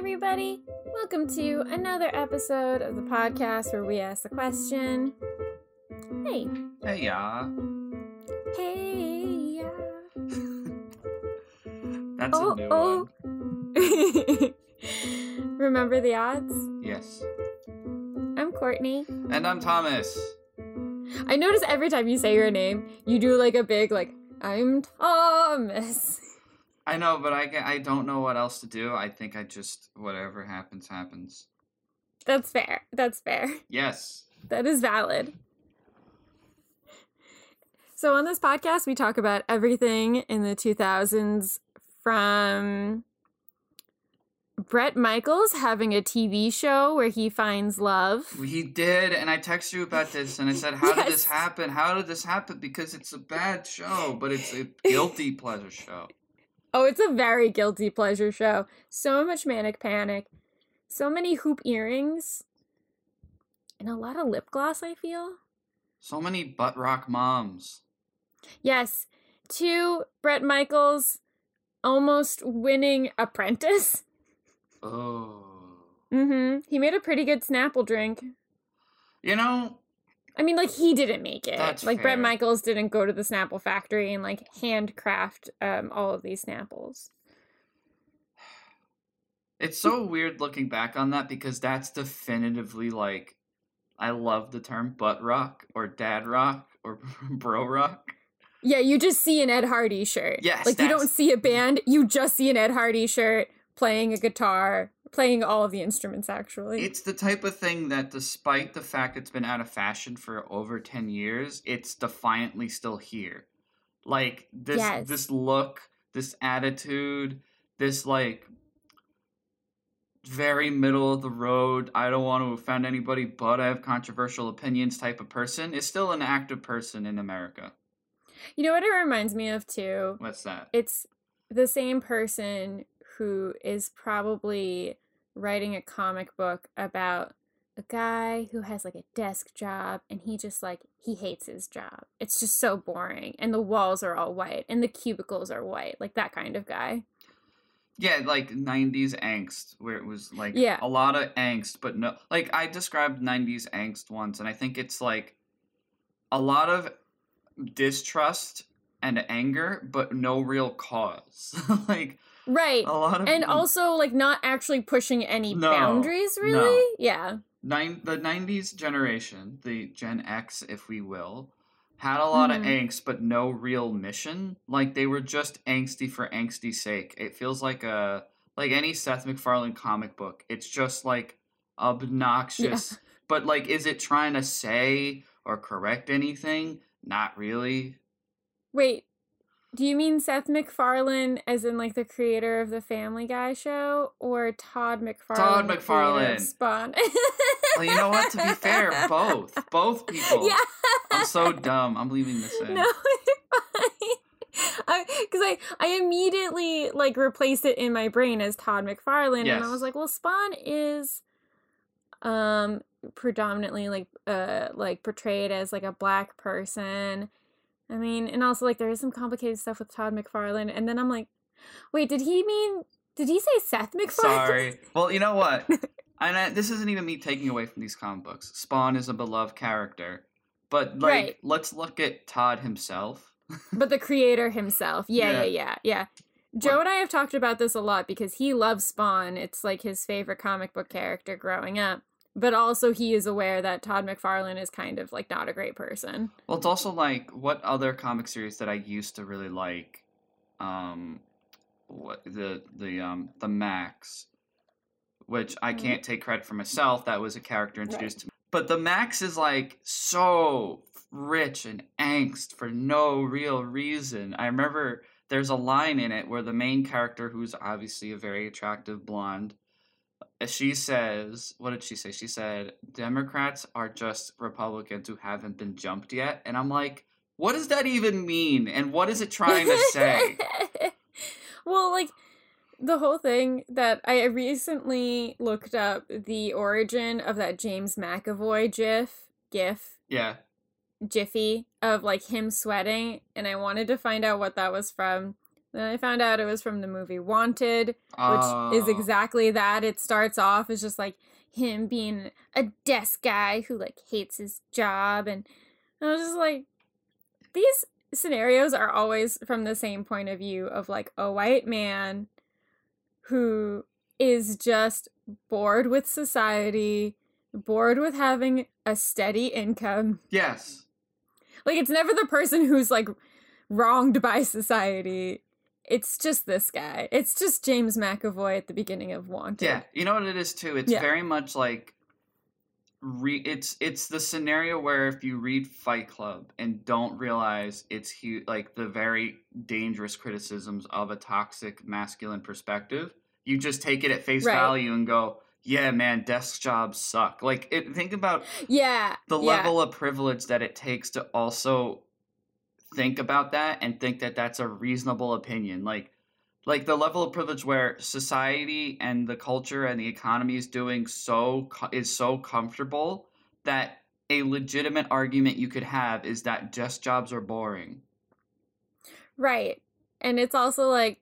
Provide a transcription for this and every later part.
everybody. Welcome to another episode of the podcast where we ask the question Hey, Hey, y'all. hey, yeah. That's Oh, a new oh. one. Remember the odds? Yes. I'm Courtney. And I'm Thomas. I notice every time you say your name, you do like a big, like, I'm Thomas. I know, but I, I don't know what else to do. I think I just, whatever happens, happens. That's fair. That's fair. Yes. That is valid. So, on this podcast, we talk about everything in the 2000s from Bret Michaels having a TV show where he finds love. He did, and I texted you about this, and I said, How did this happen? How did this happen? Because it's a bad show, but it's a guilty pleasure show. Oh, it's a very guilty pleasure show. So much manic panic, so many hoop earrings, and a lot of lip gloss, I feel. So many butt rock moms. Yes, to Bret Michaels almost winning apprentice. Oh. Mm-hmm. He made a pretty good Snapple drink. You know, I mean, like he didn't make it. That's like Bret. Michaels didn't go to the Snapple factory and like handcraft um all of these Snapples. It's so weird looking back on that because that's definitively like I love the term butt rock or dad rock or bro rock. Yeah, you just see an Ed Hardy shirt. Yes, like you don't see a band, you just see an Ed Hardy shirt playing a guitar, playing all of the instruments. Actually, It's the type of thing that despite the fact it's been out of fashion for over 10 years, it's defiantly still here. Like this Yes. this look, this attitude, this like very middle of the road, I don't want to offend anybody, but I have controversial opinions type of person is still an active person in America. you know what it reminds me of too. What's that? it's the same person who is probably writing a comic book about a guy who has like a desk job and he just like he hates his job. It's just so boring and the walls are all white and the cubicles are white, like that kind of guy. Yeah, like 90s angst, where it was like Yeah. a lot of angst, but no. Like, I described 90s angst once, and I think it's like a lot of distrust and anger, but no real cause. like, Right. a lot of. And also like not actually pushing any No, boundaries no. really. Yeah. Nine, the 90s generation, the Gen X, if we will, had a lot of Mhm. angst, but no real mission. Like, they were just angsty for angsty's sake. It feels like a. Like any Seth MacFarlane comic book, it's just like obnoxious. But like, is it trying to say or correct anything? Not really. Wait, do you mean Seth MacFarlane as in like the creator of the Family Guy show or Todd McFarlane? Todd McFarlane. Spawn. Well, you know what? To be fair, both, both people. Yeah. I'm so dumb. I'm leaving this in. No. Because I, I immediately like replaced it in my brain as Todd McFarlane, and I was like, well, Spawn is, um, predominantly like uh like portrayed as like a black person. I mean, and also like there is some complicated stuff with Todd McFarlane, and then I'm like, wait, did he mean? Did he say Seth MacFarlane? Sorry. Well, you know what? And I, this isn't even me taking away from these comic books. Spawn is a beloved character, but like, Right. let's look at Todd himself. but the creator himself. Yeah, yeah, Yeah. yeah, yeah. Joe and I have talked about this a lot because he loves Spawn. It's like his favorite comic book character growing up. But also he is aware that Todd McFarlane is kind of like not a great person. Well, it's also like what other comic series that I used to really like, um, what the the um the Max, which I Mhm. can't take credit for myself. That was a character introduced to me. But the Max is like so rich and angst for no real reason. I remember there's a line in it where the main character, who's obviously a very attractive blonde, she says, what did she say? She said, Democrats are just Republicans who haven't been jumped yet. And I'm like, what does that even mean? And what is it trying to say? well, like the whole thing that I recently looked up the origin of that James McAvoy gif, gif, yeah. jiffy of like him sweating and I wanted to find out what that was from Then I found out it was from the movie Wanted, which Oh. is exactly that. It starts off as just like him being a desk guy who like hates his job and I was just like these scenarios are always from the same point of view of like a white man who is just bored with society, bored with having a steady income. Yes. Like it's never the person who's like wronged by society. It's just this guy. It's just James McAvoy at the beginning of Wanted. Yeah, you know what it is too. It's Yeah. very much like re- it's it's the scenario where if you read Fight Club and don't realize it's hu- like the very dangerous criticisms of a toxic masculine perspective, you just take it at face Right. value and go, "Yeah, man, desk jobs suck." Like it, think about Yeah. the yeah. level of privilege that it takes to also think about that and think that that's a reasonable opinion like like the level of privilege where society and the culture and the economy is doing so is so comfortable that a legitimate argument you could have is that just jobs are boring Right. And it's also like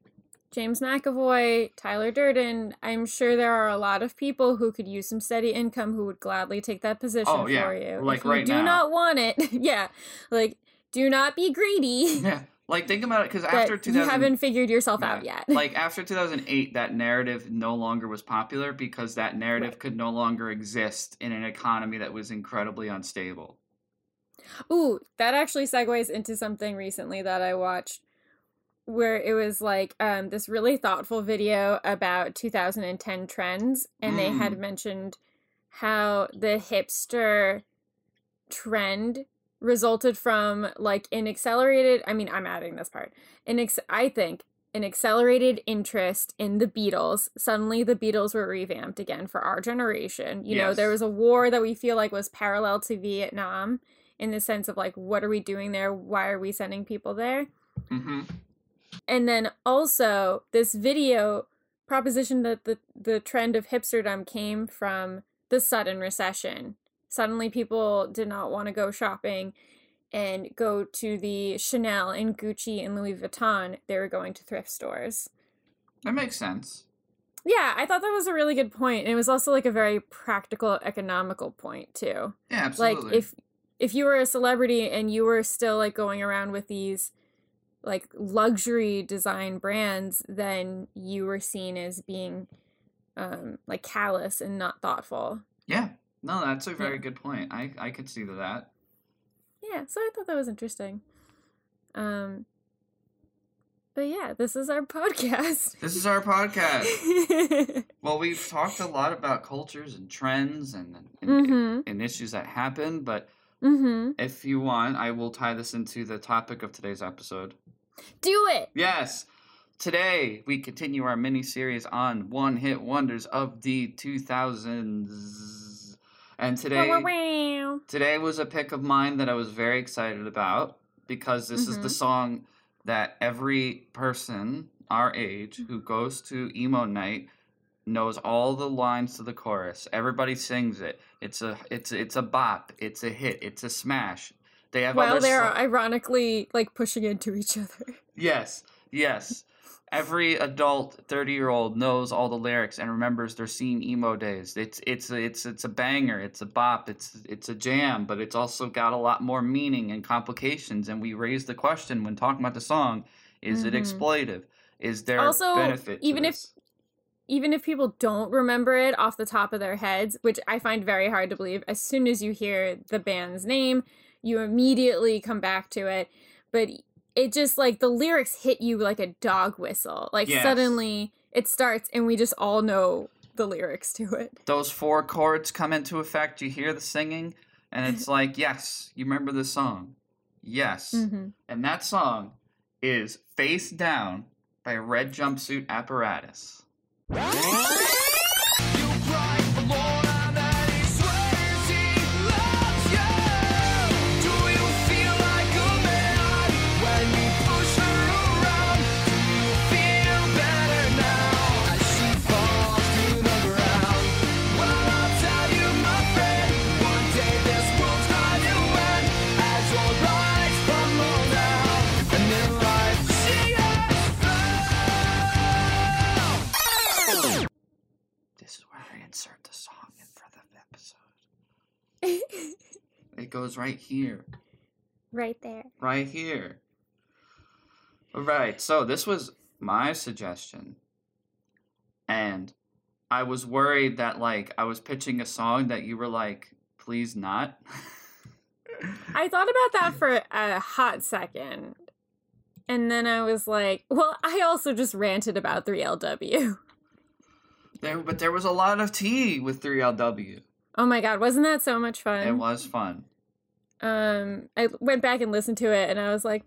James McAvoy, Tyler Durden. I'm sure there are a lot of people who could use some steady income who would gladly take that position Oh, yeah. for you. Like if you right do now. not want it, yeah. Like, do not be greedy. yeah like think about it because after you haven't figured yourself Yeah. out yet. like after 2008 that narrative no longer was popular because that narrative Right. could no longer exist in an economy that was incredibly unstable Ooh, that actually segues into something recently that I watched where it was like um this really thoughtful video about 2010 trends and they had Mm. mentioned how the hipster trend resulted from like an accelerated I mean I'm adding this part. An ex- I think an accelerated interest in the Beatles. Suddenly the Beatles were revamped again for our generation. You know, there was a war that we feel like was parallel to Vietnam in the sense of like what are we doing there? Why are we sending people there? mm-hmm. And then also this video proposition that the the trend of hipsterdom came from the sudden recession. Suddenly people did not want to go shopping and go to the Chanel and Gucci and Louis Vuitton. They were going to thrift stores. that makes sense Yeah, I thought that was a really good point. And it was also like a very practical economical point too. yeah absolutely Like if if you were a celebrity and you were still like going around with these like luxury design brands, then you were seen as being um like callous and not thoughtful. yeah no that's a very Yeah. good point i i could see that Yeah, so I thought that was interesting. Um but yeah, this is our podcast. this is our podcast well we've talked a lot about cultures and trends and and, mhm. and issues that happen but Mhm. if you want i will tie this into the topic of today's episode Do it. Yes. Today we continue our mini series on one hit wonders of the 2000s. And today Wow, wow, wow. today was a pick of mine that I was very excited about because this is the Mhm. song that every person our age who goes to emo night knows all the lines to the chorus. Everybody sings it. It's a it's it's a bop. It's a hit. It's a smash. They have Well, they're so- ironically like pushing into each other. Yes, yes. Every adult thirty year old knows all the lyrics and remembers their scene emo days. It's it's a, it's it's a banger. It's a bop. It's it's a jam, but it's also got a lot more meaning and complications. And we raised the question when talking about the song: Is it Mhm. exploitive? Is there Also, benefit? to even if- even if people don't remember it off the top of their heads, which I find very hard to believe, as soon as you hear the band's name, you immediately come back to it. But it just like the lyrics hit you like a dog whistle. Like Yes. suddenly it starts and we just all know the lyrics to it. those four chords come into effect, you hear the singing, and it's like, yes, you remember the song. Yes. Mm-hmm. And that song is Face Down by Red Jumpsuit Apparatus. Insert the song in for the episode. It goes right here. right there. Right here. All right. So this was my suggestion. And I was worried that like I was pitching a song that you were like, please not. I thought about that for a hot second. And then I was like, well, I also just ranted about 3LW. There but there was a lot of tea with 3LW. Oh my god, wasn't that so much fun? It was fun. Um, I went back and listened to it, and I was like,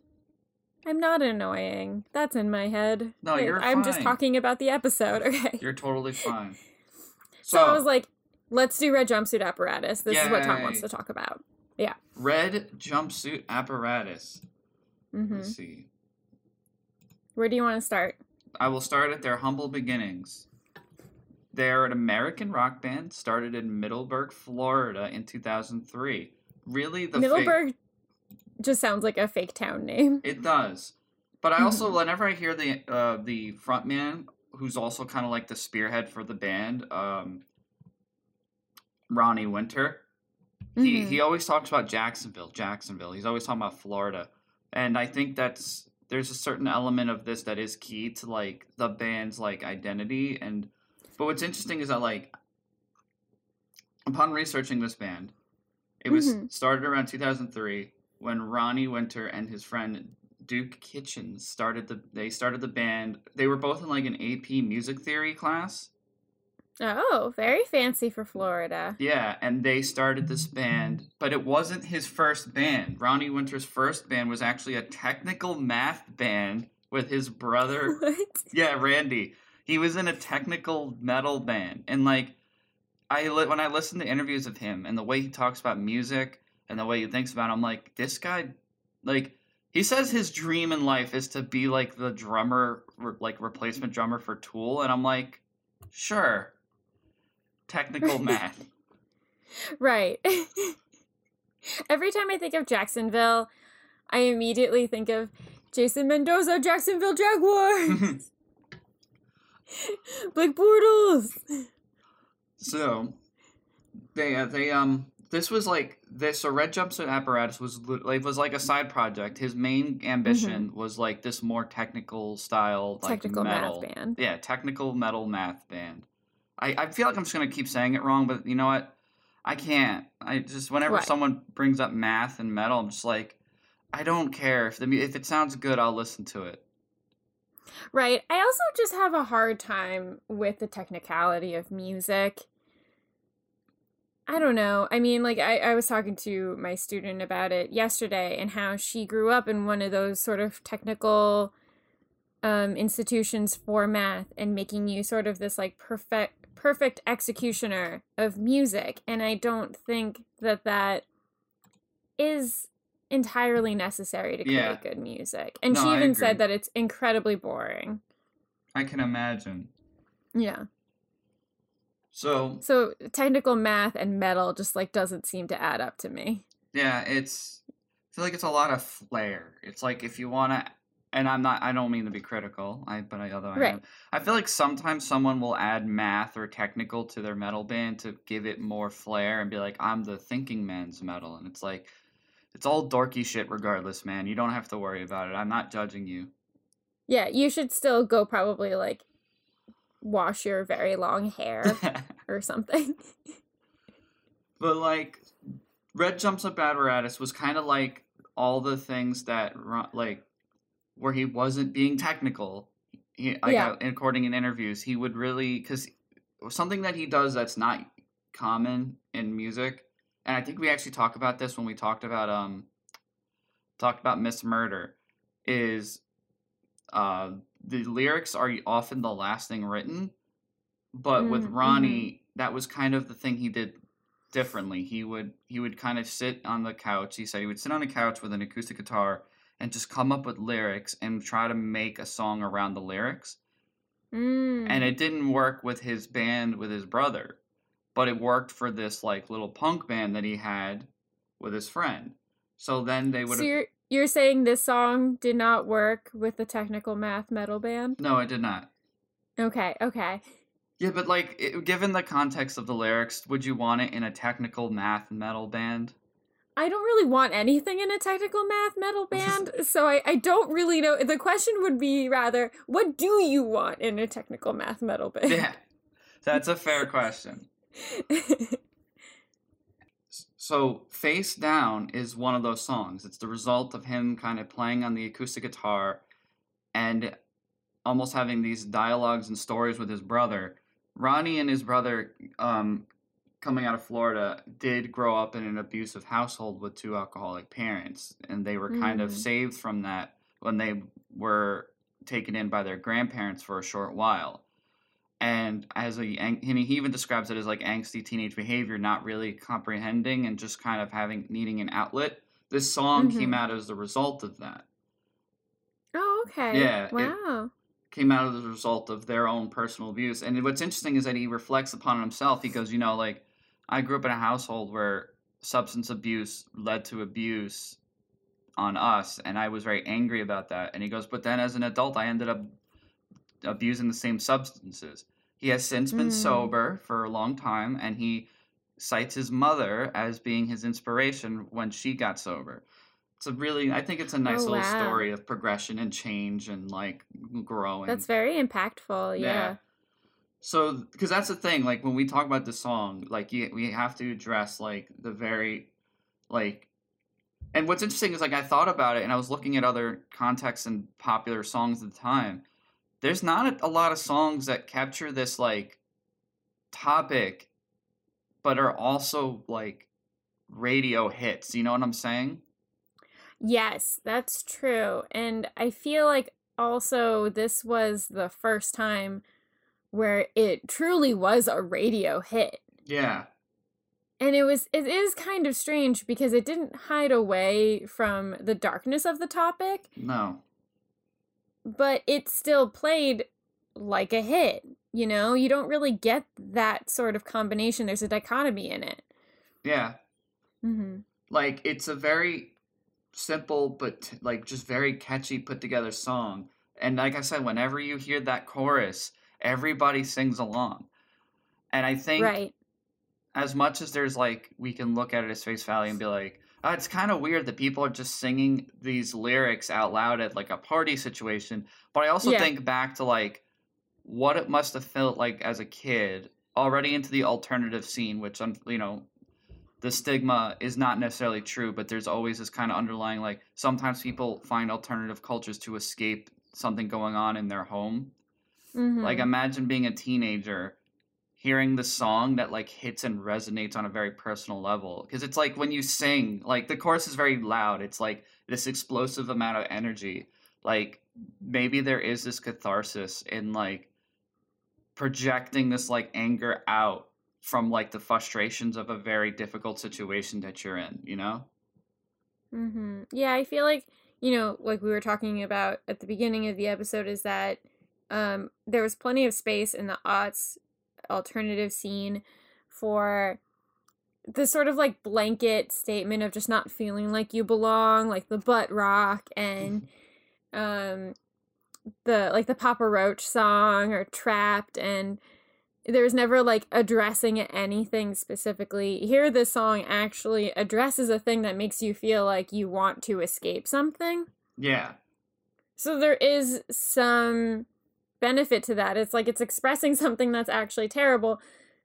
"I'm not annoying. That's in my head. No, you're fine. I'm just talking about the episode. Okay." You're totally fine. so, I was like, "Let's do red jumpsuit apparatus. This is what Tom wants to talk about." Yeah. Red jumpsuit apparatus. hmm Let's see. Where do you want to start? I will start at their humble beginnings. They're an American rock band started in Middleburg, Florida in 2003. Really, the fake- Middleburg just sounds like a fake town name. it does. But I also, whenever I hear the uh, the frontman, who's also kind of like the spearhead for the band, um, Ronnie Winter, he Mhm. he always talks about Jacksonville, Jacksonville. He's always talking about Florida, and I think that's there's a certain element of this that is key to like the band's like identity. And but what's interesting is that like upon researching this band, it was Mhm. started around 2003 when Ronnie Winter and his friend Duke Kitchens started the they started the band. They were both in like an AP music theory class. Oh, very fancy for Florida. Yeah, and they started this band, but it wasn't his first band. Ronnie Winter's first band was actually a technical math band with his brother. What? yeah, Randy. He was in a technical metal band, and like, I li- when I listen to interviews of him and the way he talks about music and the way he thinks about, it, I'm like, this guy, like, he says his dream in life is to be like the drummer, re- like replacement drummer for Tool, and I'm like, sure. Technical math. Right. Every time I think of Jacksonville, I immediately think of Jason Mendoza, Jacksonville Jaguars, Blake Bortles. So they uh, they um this was like this so red jumpsuit apparatus was like was like a side project. His main ambition was like this more technical style like Technical metal. math band. Yeah, technical metal math band. I I feel like I'm just gonna keep saying it wrong, but you know what? I can't. I just whenever someone brings up math and metal, I'm just like, I don't care if the if it sounds good, I'll listen to it. Right. I also just have a hard time with the technicality of music. I don't know. I mean, like, I, I was talking to my student about it yesterday and how she grew up in one of those sort of technical um, institutions for math and making you sort of this, like, perfect perfect executioner of music and i don't think that that is entirely necessary to create Yeah. good music and No, she even said that it's incredibly boring I can imagine. yeah So So technical math and metal just like doesn't seem to add up to me. Yeah, it's. I feel like it's a lot of flair. It's like if you want to, and I'm not. I don't mean to be critical. I but I although I Right. am. I feel like sometimes someone will add math or technical to their metal band to give it more flair and be like, I'm the thinking man's metal, and it's like, it's all dorky shit regardless, man. You don't have to worry about it. I'm not judging you. Yeah, you should still go probably like wash your very long hair or something. But like, Red Jumpsuit Apparatus was kind of like all the things that like where he wasn't being technical. He, like, Yeah. uh, according in interviews, he would really because something that he does that's not common in music, and I think we actually talked about this when we talked about um talked about Miss Murder, is uh the lyrics are often the last thing written, but with Mm, mhm. Ronnie, that was kind of the thing he did differently. He would he would kind of sit on the couch. He said he would sit on the couch with an acoustic guitar and just come up with lyrics and try to make a song around the lyrics. Mm. And it didn't work with his band with his brother, but it worked for this like little punk band that he had with his friend. So then they would so have you're you're saying this song did not work with the technical math metal band? No, it did not. Okay, okay. Yeah, but like, it, given the context of the lyrics, would you want it in a technical math metal band? I don't really want anything in a technical math metal band, so I, I don't really know. The question would be rather, what do you want in a technical math metal band? Yeah, that's a fair question. so, Face Down is one of those songs. It's the result of him kind of playing on the acoustic guitar and almost having these dialogues and stories with his brother. Ronnie and his brother um, coming out of Florida did grow up in an abusive household with two alcoholic parents, and they were kind of Mm. saved from that when they were taken in by their grandparents for a short while. And as a, and he even describes it as like angsty teenage behavior, not really comprehending and just kind of having needing an outlet. This song came Mhm. out as the result of that. oh, okay. Yeah, Wow. came out as a result of their own personal abuse. And what's interesting is that he reflects upon himself. He goes, you know, like I grew up in a household where substance abuse led to abuse on us, and I was very angry about that. And he goes, but then as an adult, I ended up abusing the same substances. He has since been Mm. sober for a long time, and he cites his mother as being his inspiration when she got sober. It's a really, I think it's a nice Oh, little wow. story of progression and change and like growing. That's very impactful. Yeah. Yeah. So, because that's the thing, like when we talk about the song, like you, we have to address like the very, like, and what's interesting is like I thought about it and I was looking at other contexts and popular songs at the time. There's not a, a lot of songs that capture this like topic, but are also like radio hits. You know what I'm saying? Yes, that's true. And I feel like also this was the first time where it truly was a radio hit. Yeah. And it was it is kind of strange because it didn't hide away from the darkness of the topic, No. But it still played like a hit. You know, you don't really get that sort of combination. There's a dichotomy in it. Yeah. hmm like it's a very simple but like just very catchy put together song and like i said whenever you hear that chorus everybody sings along and i think Right. as much as there's like we can look at it as face value and be like oh, it's kind of weird that people are just singing these lyrics out loud at like a party situation but i also Yeah. think back to like what it must have felt like as a kid already into the alternative scene which um, you know the stigma is not necessarily true but there's always this kind of underlying like sometimes people find alternative cultures to escape something going on in their home hmm like imagine being a teenager hearing the song that like hits and resonates on a very personal level. Because it's like when you sing like the chorus is very loud. It's like this explosive amount of energy. Like maybe there is this catharsis in like projecting this like anger out from like the frustrations of a very difficult situation that you're in you know? Hmm Yeah, I feel like, you know, like we were talking about at the beginning of the episode, is that um, there was plenty of space in the aughts alternative scene for the sort of like blanket statement of just not feeling like you belong, like the butt rock and um the like the Papa Roach song or Trapped and there was never like addressing anything specifically. Here, this song actually addresses a thing that makes you feel like you want to escape something. yeah So there is some benefit to that. It's like it's expressing something that's actually terrible.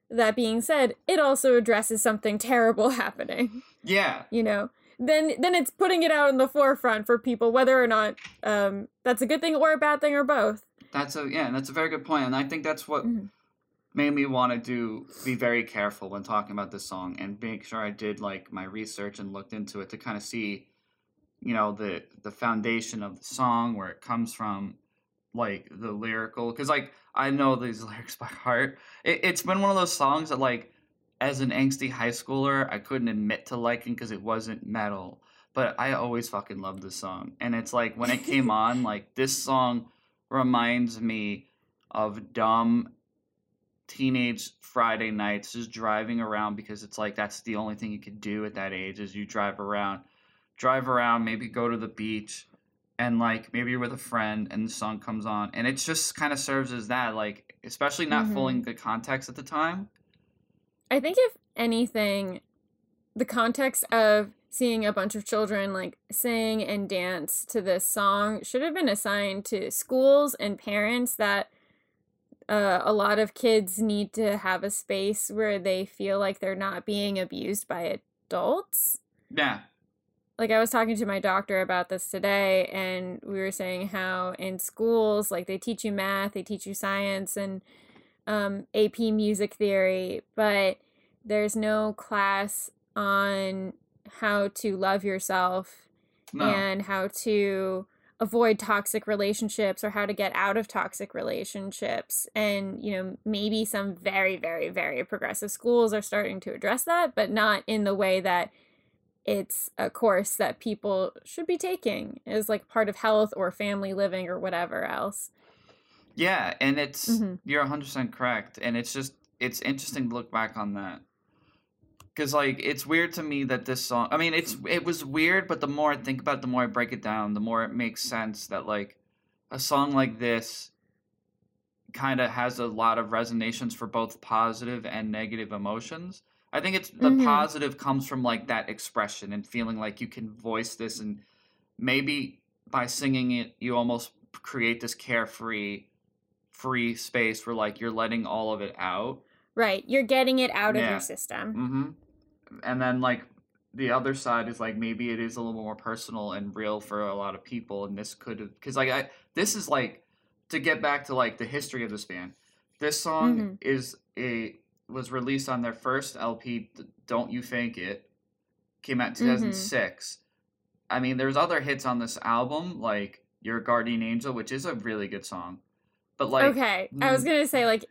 That being said, it also addresses something terrible happening, yeah you know. Then then it's putting it out in the forefront for people whether or not um that's a good thing or a bad thing or both. that's a yeah that's a very good point and i think that's what Mhm. made me want to do be very careful when talking about this song and make sure I did like my research and looked into it to kind of see, you know, the the foundation of the song, where it comes from, like the lyrical. Because like I know these lyrics by heart. It, it's been one of those songs that like, as an angsty high schooler, I couldn't admit to liking because it wasn't metal. But I always fucking loved this song, and it's like when it came on, like this song reminds me of dumb teenage Friday nights just driving around because it's like that's the only thing you could do at that age is you drive around drive around maybe go to the beach and like maybe you're with a friend and the song comes on and it just kind of serves as that like especially not Mhm. fully the context at the time. I think if anything, the context of seeing a bunch of children like sing and dance to this song should have been assigned to schools and parents that uh, a lot of kids need to have a space where they feel like they're not being abused by adults. Yeah. Like I was talking to my doctor about this today and we were saying how in schools like they teach you math, they teach you science and um, AP music theory, but there's no class on how to love yourself No. and how to avoid toxic relationships or how to get out of toxic relationships and you know maybe some very very very progressive schools are starting to address that but not in the way that it's a course that people should be taking as like part of health or family living or whatever else Yeah, and it's Mhm. you're 100% correct and it's just it's interesting to look back on that. Cuz like it's weird to me that this song I mean it's it was weird but the more I think about it the more I break it down the more it makes sense that like a song like this kind of has a lot of resonations for both positive and negative emotions. I think it's the Mhm. positive comes from like that expression and feeling like you can voice this and maybe by singing it you almost create this carefree free space where like you're letting all of it out right you're getting it out of your system mm-hmm. and then like the other side is like maybe it is a little more personal and real for a lot of people and this could have because like i this is like to get back to like the history of this band this song Mhm. is a was released on their first lp don't you fake it came out in 2006 i mean there's other hits on this album like your guardian angel which is a really good song but like okay i was mm. gonna say like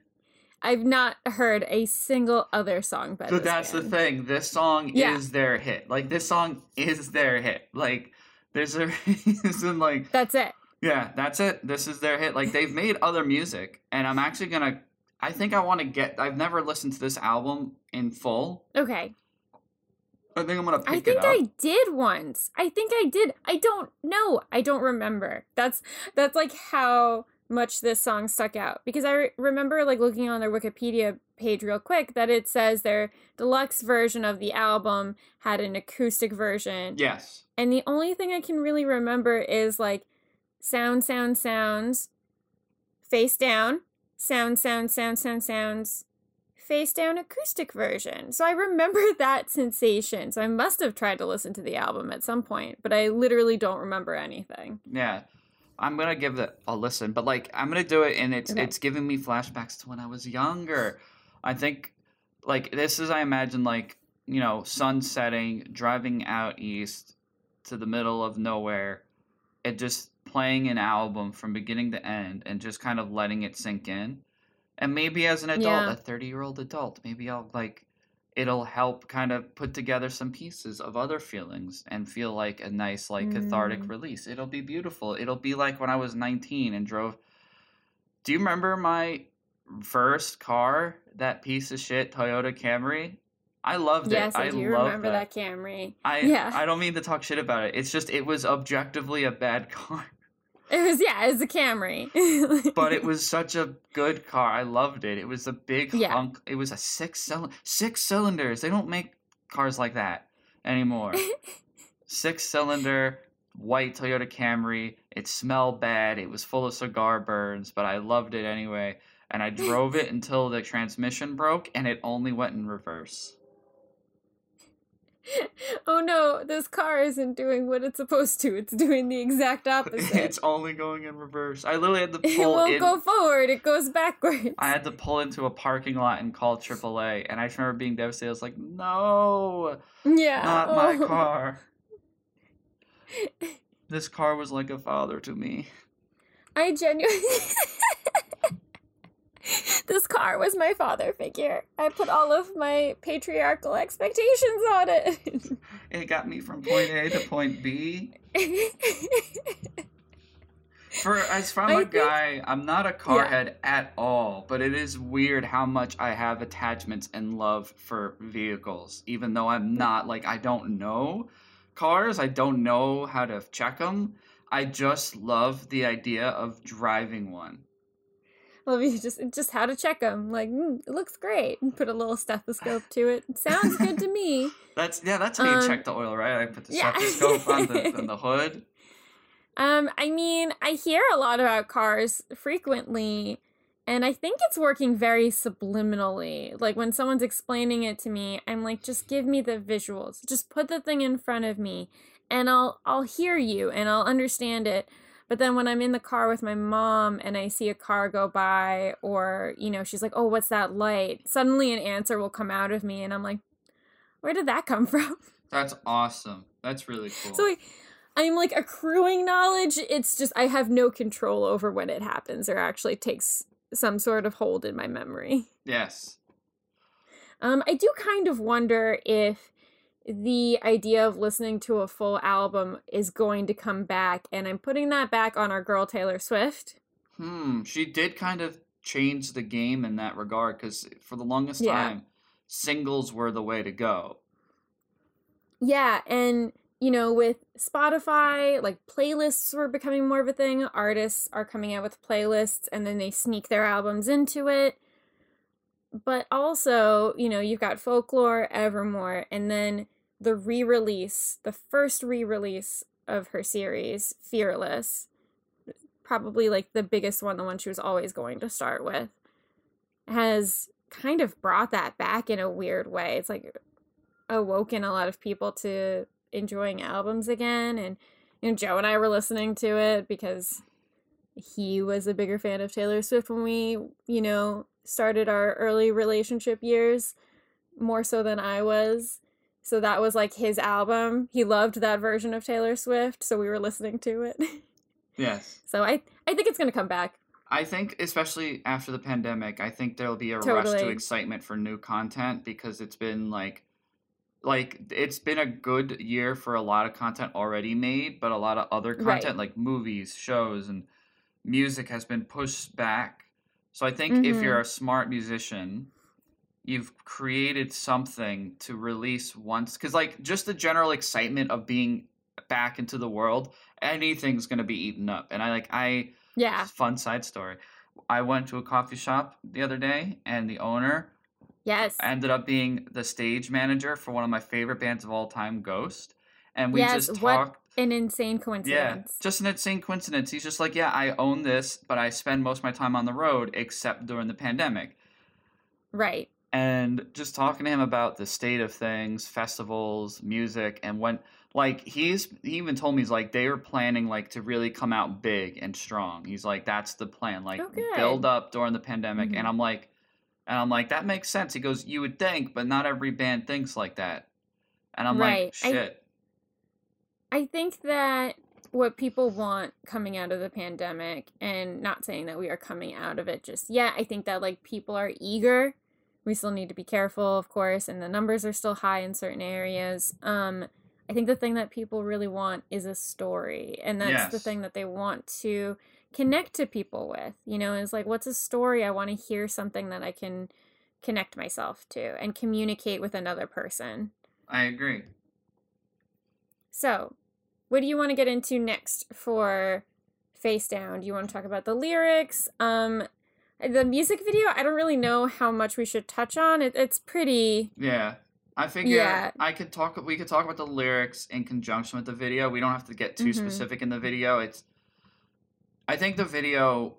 i've not heard a single other song by But that's the thing. This song Yeah. is their hit. Like this song is their hit. Like there's a reason. Like that's it yeah, that's it. This is their hit. Like they've made other music, and I'm actually gonna. I think I want to get. I've never listened to this album in full. okay I think I'm gonna pick I it up. I think I did once. I think I did. I don't know. I don't remember. That's that's like how much this song stuck out because I re- remember like looking on their Wikipedia page real quick that it says their deluxe version of the album had an acoustic version. Yes. And the only thing I can really remember is like sound sound sounds face down, sound sound sound sound sounds face down acoustic version. So I remember that sensation. So I must have tried to listen to the album at some point, but I literally don't remember anything. Yeah. I'm gonna give it a listen, but like I'm gonna do it, and it's Okay. it's giving me flashbacks to when I was younger. I think like this is I imagine like you know sun setting, driving out east to the middle of nowhere, and just playing an album from beginning to end, and just kind of letting it sink in. And maybe as an adult, Yeah. a 30 year old adult, maybe I'll like it'll help kind of put together some pieces of other feelings and feel like a nice like cathartic Mm. release it'll be beautiful it'll be like when i was 19 and drove do you remember my first car that piece of shit toyota camry i loved Yes, it I, do love remember that, Camry. i Yeah. i don't mean to talk shit about it it's just it was objectively a bad car It was yeah, it was a Camry. but it was such a good car. I loved it. It was a big Yeah. hunk. It was a six cylinder, six cylinders. They don't make cars like that anymore. six cylinder white Toyota Camry. It smelled bad. It was full of cigar burns, but I loved it anyway. And I drove it until the transmission broke, and it only went in reverse. oh no, this car isn't doing what it's supposed to. It's doing the exact opposite. it's only going in reverse. I literally had to pull. it won't in. go forward, it goes backwards. I had to pull into a parking lot and call AAA, and I just remember being devastated. I was like, "No, yeah. not my oh. car." This car was like a father to me. I genuinely. this car was my father figure. I put all of my patriarchal expectations on it. It got me from point A to point B. For as from I a think- guy, I'm not a car Yeah. head at all, but it is weird how much I have attachments and love for vehicles, even though I'm mm. not like I don't know cars, I don't know how to check them. I just love the idea of driving one. Well, you just just how to check them. Like, mm, it looks great. Put a little stethoscope to it. Sounds good to me. That's yeah. That's how you Um, check the oil, right? I put the yeah. stethoscope on the on the hood. Um, I mean, I hear a lot about cars frequently, and I think it's working very subliminally. Like when someone's explaining it to me, I'm like, just give me the visuals. Just put the thing in front of me, and I'll I'll hear you and I'll understand it. But then when I'm in the car with my mom and I see a car go by, or you know, she's like, "Oh, what's that light?" Suddenly, an answer will come out of me, and I'm like, "Where did that come from?" That's awesome. That's really cool. So I, I'm like accruing knowledge. It's just I have no control over when it happens or actually takes some sort of hold in my memory. yes. Um, I do kind of wonder if the idea of listening to a full album is going to come back, and I'm putting that back on our girl Taylor Swift. Hmm. She did kind of change the game in that regard because for the longest Yeah. time, singles were the way to go. Yeah, and you know, with Spotify, like playlists were becoming more of a thing. Artists are coming out with playlists and then they sneak their albums into it. But also, you know, you've got Folklore, Evermore, and then the re release, the first re release of her series, Fearless. Probably like the biggest one, the one she was always going to start with, has kind of brought that back in a weird way. It's like awoken a lot of people to enjoying albums again and you know Joe and I were listening to it because he was a bigger fan of Taylor Swift when we, you know, started our early relationship years more so than I was. So that was like his album. He loved that version of Taylor Swift, so we were listening to it. Yes. so I I think it's going to come back. I think, especially after the pandemic, I think there'll be a rush to excitement for new content because it's been like, like it's been a good year for a lot of content already made, but a lot of other Right. content like movies, shows, and music has been pushed back. So I think if Mhm. you're a smart musician, you've created something to release once, because like just the general excitement of being back into the world, anything's gonna be eaten up, and I like I. Yeah. Fun side story. I went to a coffee shop the other day, and the owner Yes. ended up being the stage manager for one of my favorite bands of all time, Ghost. And we Yes, just what talked. An insane coincidence. Yeah, coincidence. just an insane coincidence. He's just like, yeah, I own this, but I spend most of my time on the road, except during the pandemic. Right. And just talking to him about the state of things, festivals, music, and when, like, he's he even told me he's like they were planning like to really come out big and strong. He's like, that's the plan, like Oh, good. build up during the pandemic. Mhm. And I'm like, and I'm like, that makes sense. He goes, you would think, but not every band thinks like that. And I'm like, Right. I- shit. I think that what people want coming out of the pandemic, and not saying that we are coming out of it just yet, I think that like people are eager. We still need to be careful, of course, and the numbers are still high in certain areas. Um, I think the thing that people really want is a story, and that's the thing that they want to connect to people with. You know, is like, what's a story? I want to hear something that I can connect myself to and communicate with another person. I agree. So, what do you want to get into next for Face Down? Do you want to talk about the lyrics? Um, the music video, I don't really know how much we should touch on. It, it's pretty. Yeah. I figure Yeah. I could talk we could talk about the lyrics in conjunction with the video. We don't have to get too Mhm. specific in the video. It's I think the video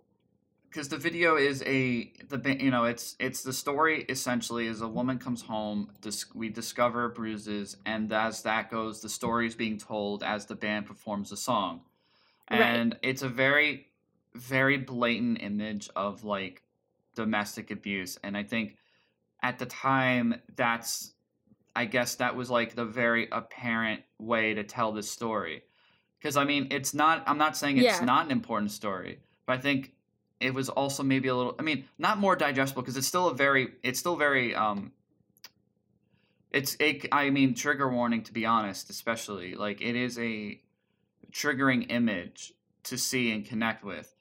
because the video is a the you know it's it's the story essentially is a woman comes home dis- we discover bruises and as that goes the story is being told as the band performs the song Right. and it's a very very blatant image of like domestic abuse and i think at the time that's i guess that was like the very apparent way to tell this story because i mean it's not i'm not saying it's Yeah. not an important story but i think it was also maybe a little i mean not more digestible because it's still a very it's still very um it's it, i mean trigger warning to be honest especially like it is a triggering image to see and connect with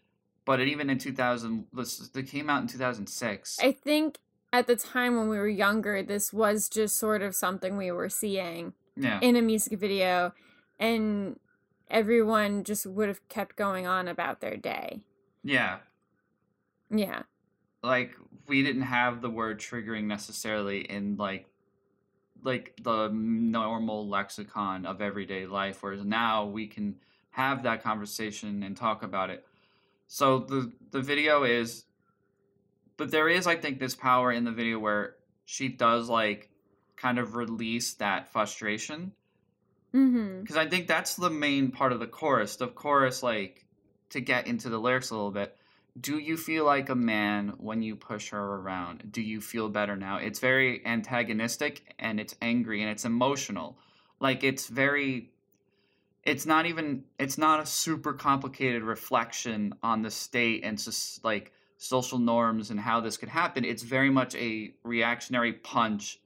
but it, even in 2000 this it came out in 2006 I think at the time when we were younger, this was just sort of something we were seeing yeah in a music video, and everyone just would have kept going on about their day. yeah Yeah. like we didn't have the word triggering necessarily in like like the normal lexicon of everyday life whereas now we can have that conversation and talk about it so the the video is but there is i think this power in the video where she does like kind of release that frustration. Mm-hmm. because i think that's the main part of the chorus. The chorus like to get into the lyrics a little bit do you feel like a man when you push her around? Do you feel better now? It's very antagonistic and it's angry and it's emotional. Like it's very it's not even it's not a super complicated reflection on the state and just like social norms and how this could happen it's very much a reactionary punch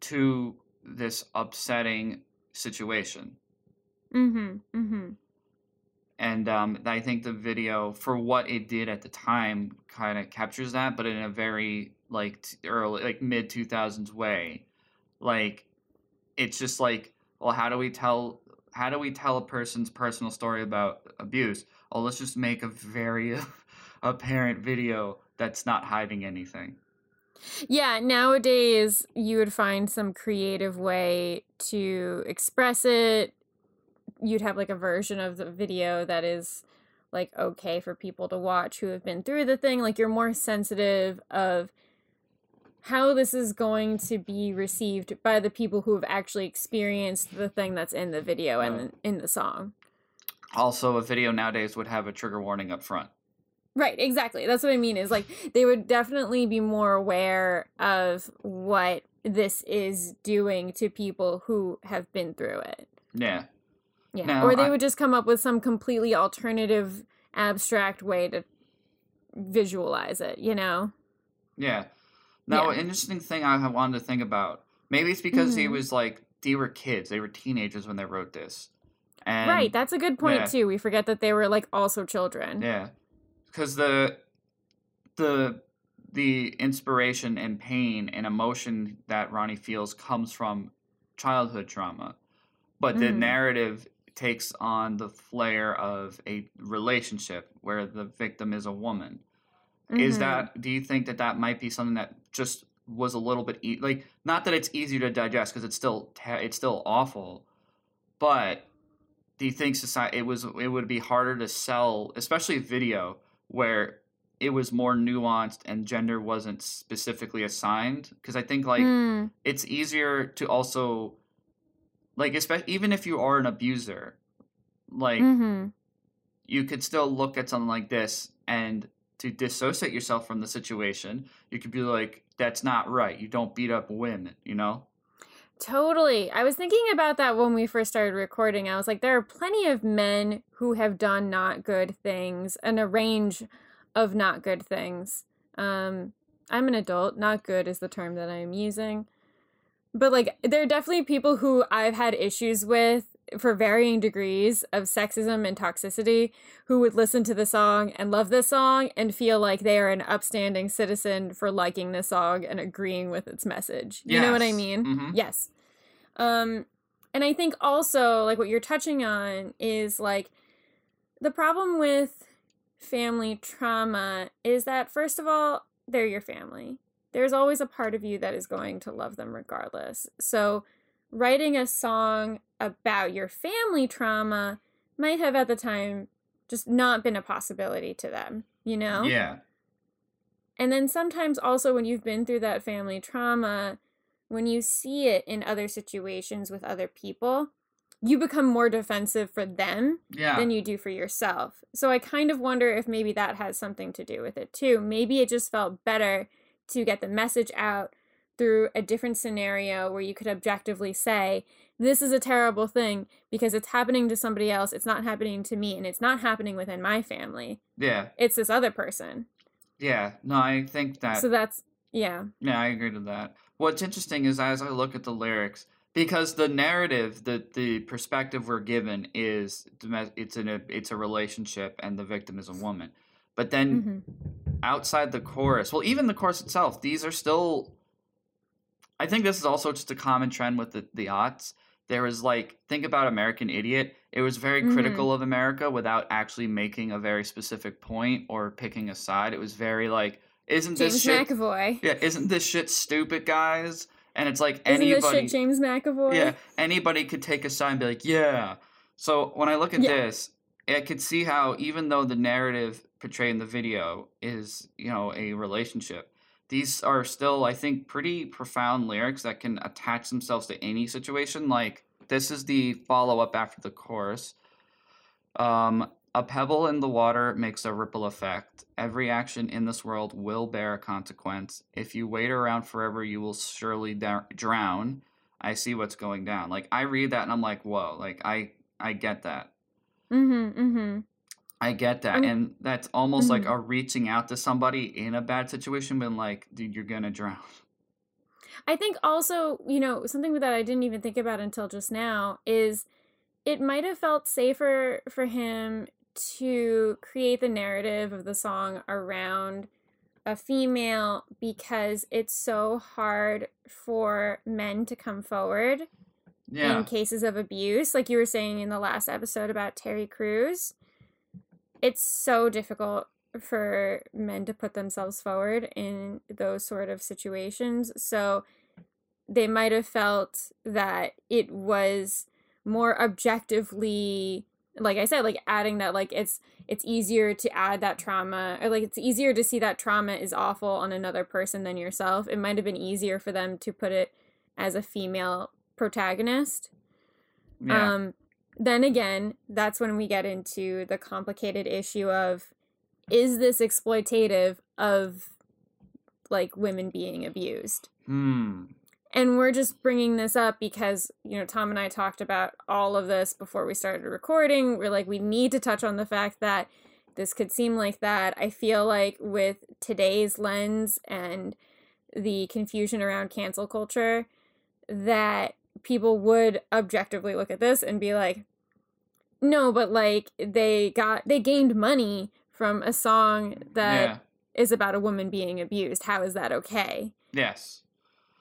to this upsetting situation Mm-hmm. Mm-hmm. and um, I think the video, for what it did at the time, kind of captures that, but in a very like t- early, like mid two thousands way. Like, it's just like, well, how do we tell? How do we tell a person's personal story about abuse? Oh, let's just make a very apparent video that's not hiding anything. Yeah, nowadays you would find some creative way to express it. You'd have like a version of the video that is like okay for people to watch who have been through the thing. Like you're more sensitive of how this is going to be received by the people who have actually experienced the thing that's in the video and in the song. Also, a video nowadays would have a trigger warning up front. Right, exactly. That's what I mean is like they would definitely be more aware of what this is doing to people who have been through it. Yeah. Yeah. Now, or they I- would just come up with some completely alternative abstract way to visualize it, you know? Yeah. Now, Yeah. an interesting thing I have wanted to think about. Maybe it's because he Mhm. was like they were kids, they were teenagers when they wrote this, and right, that's a good point yeah. too. We forget that they were like also children. yeah, because the the the inspiration and pain and emotion that Ronnie feels comes from childhood trauma, but the Mhm. narrative takes on the flair of a relationship where the victim is a woman. Is Mhm. that do you think that that might be something that just was a little bit e- like not that it's easier to digest because it's still it's still awful but do you think society it was it would be harder to sell especially video where it was more nuanced and gender wasn't specifically assigned because i think like Mm, it's easier to also like especially even if you are an abuser like mhm. you could still look at something like this and to dissociate yourself from the situation, you could be like, that's not right. You don't beat up women, you know? Totally. I was thinking about that when we first started recording. I was like, there are plenty of men who have done not good things and a range of not good things. Um, I'm an adult. Not good is the term that I'm using. But like, there are definitely people who I've had issues with for varying degrees of sexism and toxicity who would listen to the song and love this song and feel like they are an upstanding citizen for liking this song and agreeing with its message. You know what I Yes. mean? Mhm. Yes. Um and I think also like what you're touching on is like the problem with family trauma is that first of all, they're your family. There's always a part of you that is going to love them regardless. So writing a song about your family trauma might have at the time just not been a possibility to them, you know? Yeah. And then sometimes also when you've been through that family trauma, when you see it in other situations with other people, you become more defensive for them Yeah. than you do for yourself. So I kind of wonder if maybe that has something to do with it too. Maybe it just felt better to get the message out through a different scenario where you could objectively say, this is a terrible thing because it's happening to somebody else, it's not happening to me, and it's not happening within my family. yeah. It's this other person. Yeah. No, I think that. So that's, yeah. Yeah, I agree to that. What's interesting is as I look at the lyrics, because the narrative, the the perspective we're given is it's in a it's a relationship and the victim is a woman. But then hmm outside the chorus, well, even the chorus itself, these are still. I think this is also just a common trend with the the aughts. There was like think about American Idiot. It was very Mhm. critical of America without actually making a very specific point or picking a side. It was very like isn't James this shit McAvoy. yeah isn't this shit stupid guys and it's like Isn't anybody this shit James McAvoy? yeah anybody could take a side and be like yeah so when i look at Yeah. this i could see how even though the narrative portrayed in the video is you know a relationship these are still i think pretty profound lyrics that can attach themselves to any situation like this is the follow-up after the chorus um, a pebble in the water makes a ripple effect. Every action in this world will bear a consequence. If you wait around forever, you will surely dou- drown. I see what's going down. Like I read that and I'm like, whoa! Like I I get that. Mm-hmm. Mm-hmm. I get that, I'm- and that's almost like Mhm. a reaching out to somebody in a bad situation, being like, dude, you're gonna drown. I think also, you know, something that I didn't even think about until just now is it might have felt safer for him to create the narrative of the song around a female because it's so hard for men to come forward Yeah, in cases of abuse. Like you were saying in the last episode about Terry Crews, it's so difficult for men to put themselves forward in those sort of situations. So they might have felt that it was more objectively like I said, like adding that like it's it's easier to add that trauma or like it's easier to see that trauma is awful on another person than yourself. It might have been easier for them to put it as a female protagonist. yeah, Um, then again, that's when we get into the complicated issue of is this exploitative of like women being abused? hmm, And we're just bringing this up because, you know, Tom and I talked about all of this before we started recording. We're like, we need to touch on the fact that this could seem like that. I feel like with today's lens and the confusion around cancel culture, that people would objectively look at this and be like, no, but like they got, they gained money from a song that is yeah, about a woman being abused. How is that okay? yes,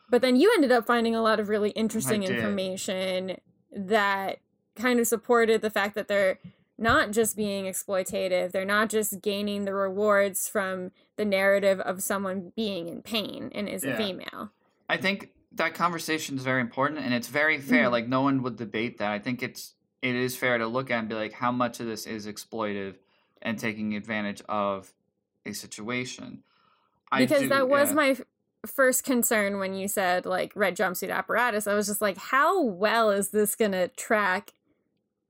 But then you ended up finding a lot of really interesting information that kind of supported the fact that they're not just being exploitative, they're not just gaining the rewards from the narrative of someone being in pain and is Yeah. a female. I think that conversation is very important and it's very fair. Mhm. Like no one would debate that. I think it's it is fair to look at and be like, how much of this is exploitive and taking advantage of a situation. I Because do- that was yeah. my first concern when you said like red jumpsuit apparatus. I was just like, how well is this going to track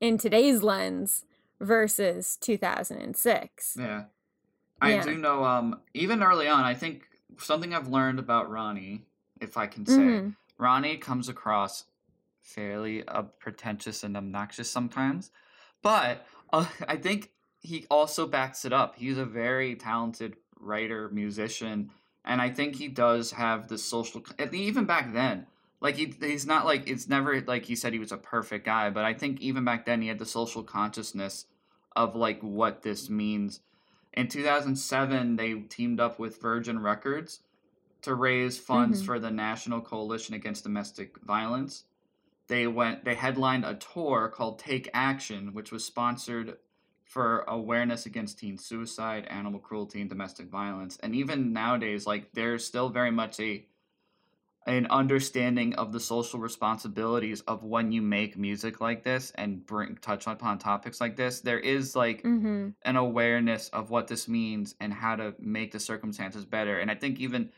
in today's lens versus 2006? Yeah. I Yeah. do know um even early on, I think something I've learned about Ronnie, if I can say, Mhm. Ronnie comes across fairly uh, pretentious and obnoxious sometimes, but uh, I think he also backs it up. He's a very talented writer, musician, and I think he does have the social. Even back then, like he, he's not like it's never like he said he was a perfect guy, but I think even back then he had the social consciousness of like what this means. In 2007, they teamed up with Virgin Records to raise funds Mhm. for the National Coalition Against Domestic Violence. They went they headlined a tour called Take Action, which was sponsored for awareness against teen suicide, animal cruelty, and domestic violence. And even nowadays, like there's still very much a an understanding of the social responsibilities of when you make music like this and bring touch upon topics like this. There is like Mhm. an awareness of what this means and how to make the circumstances better. And I think even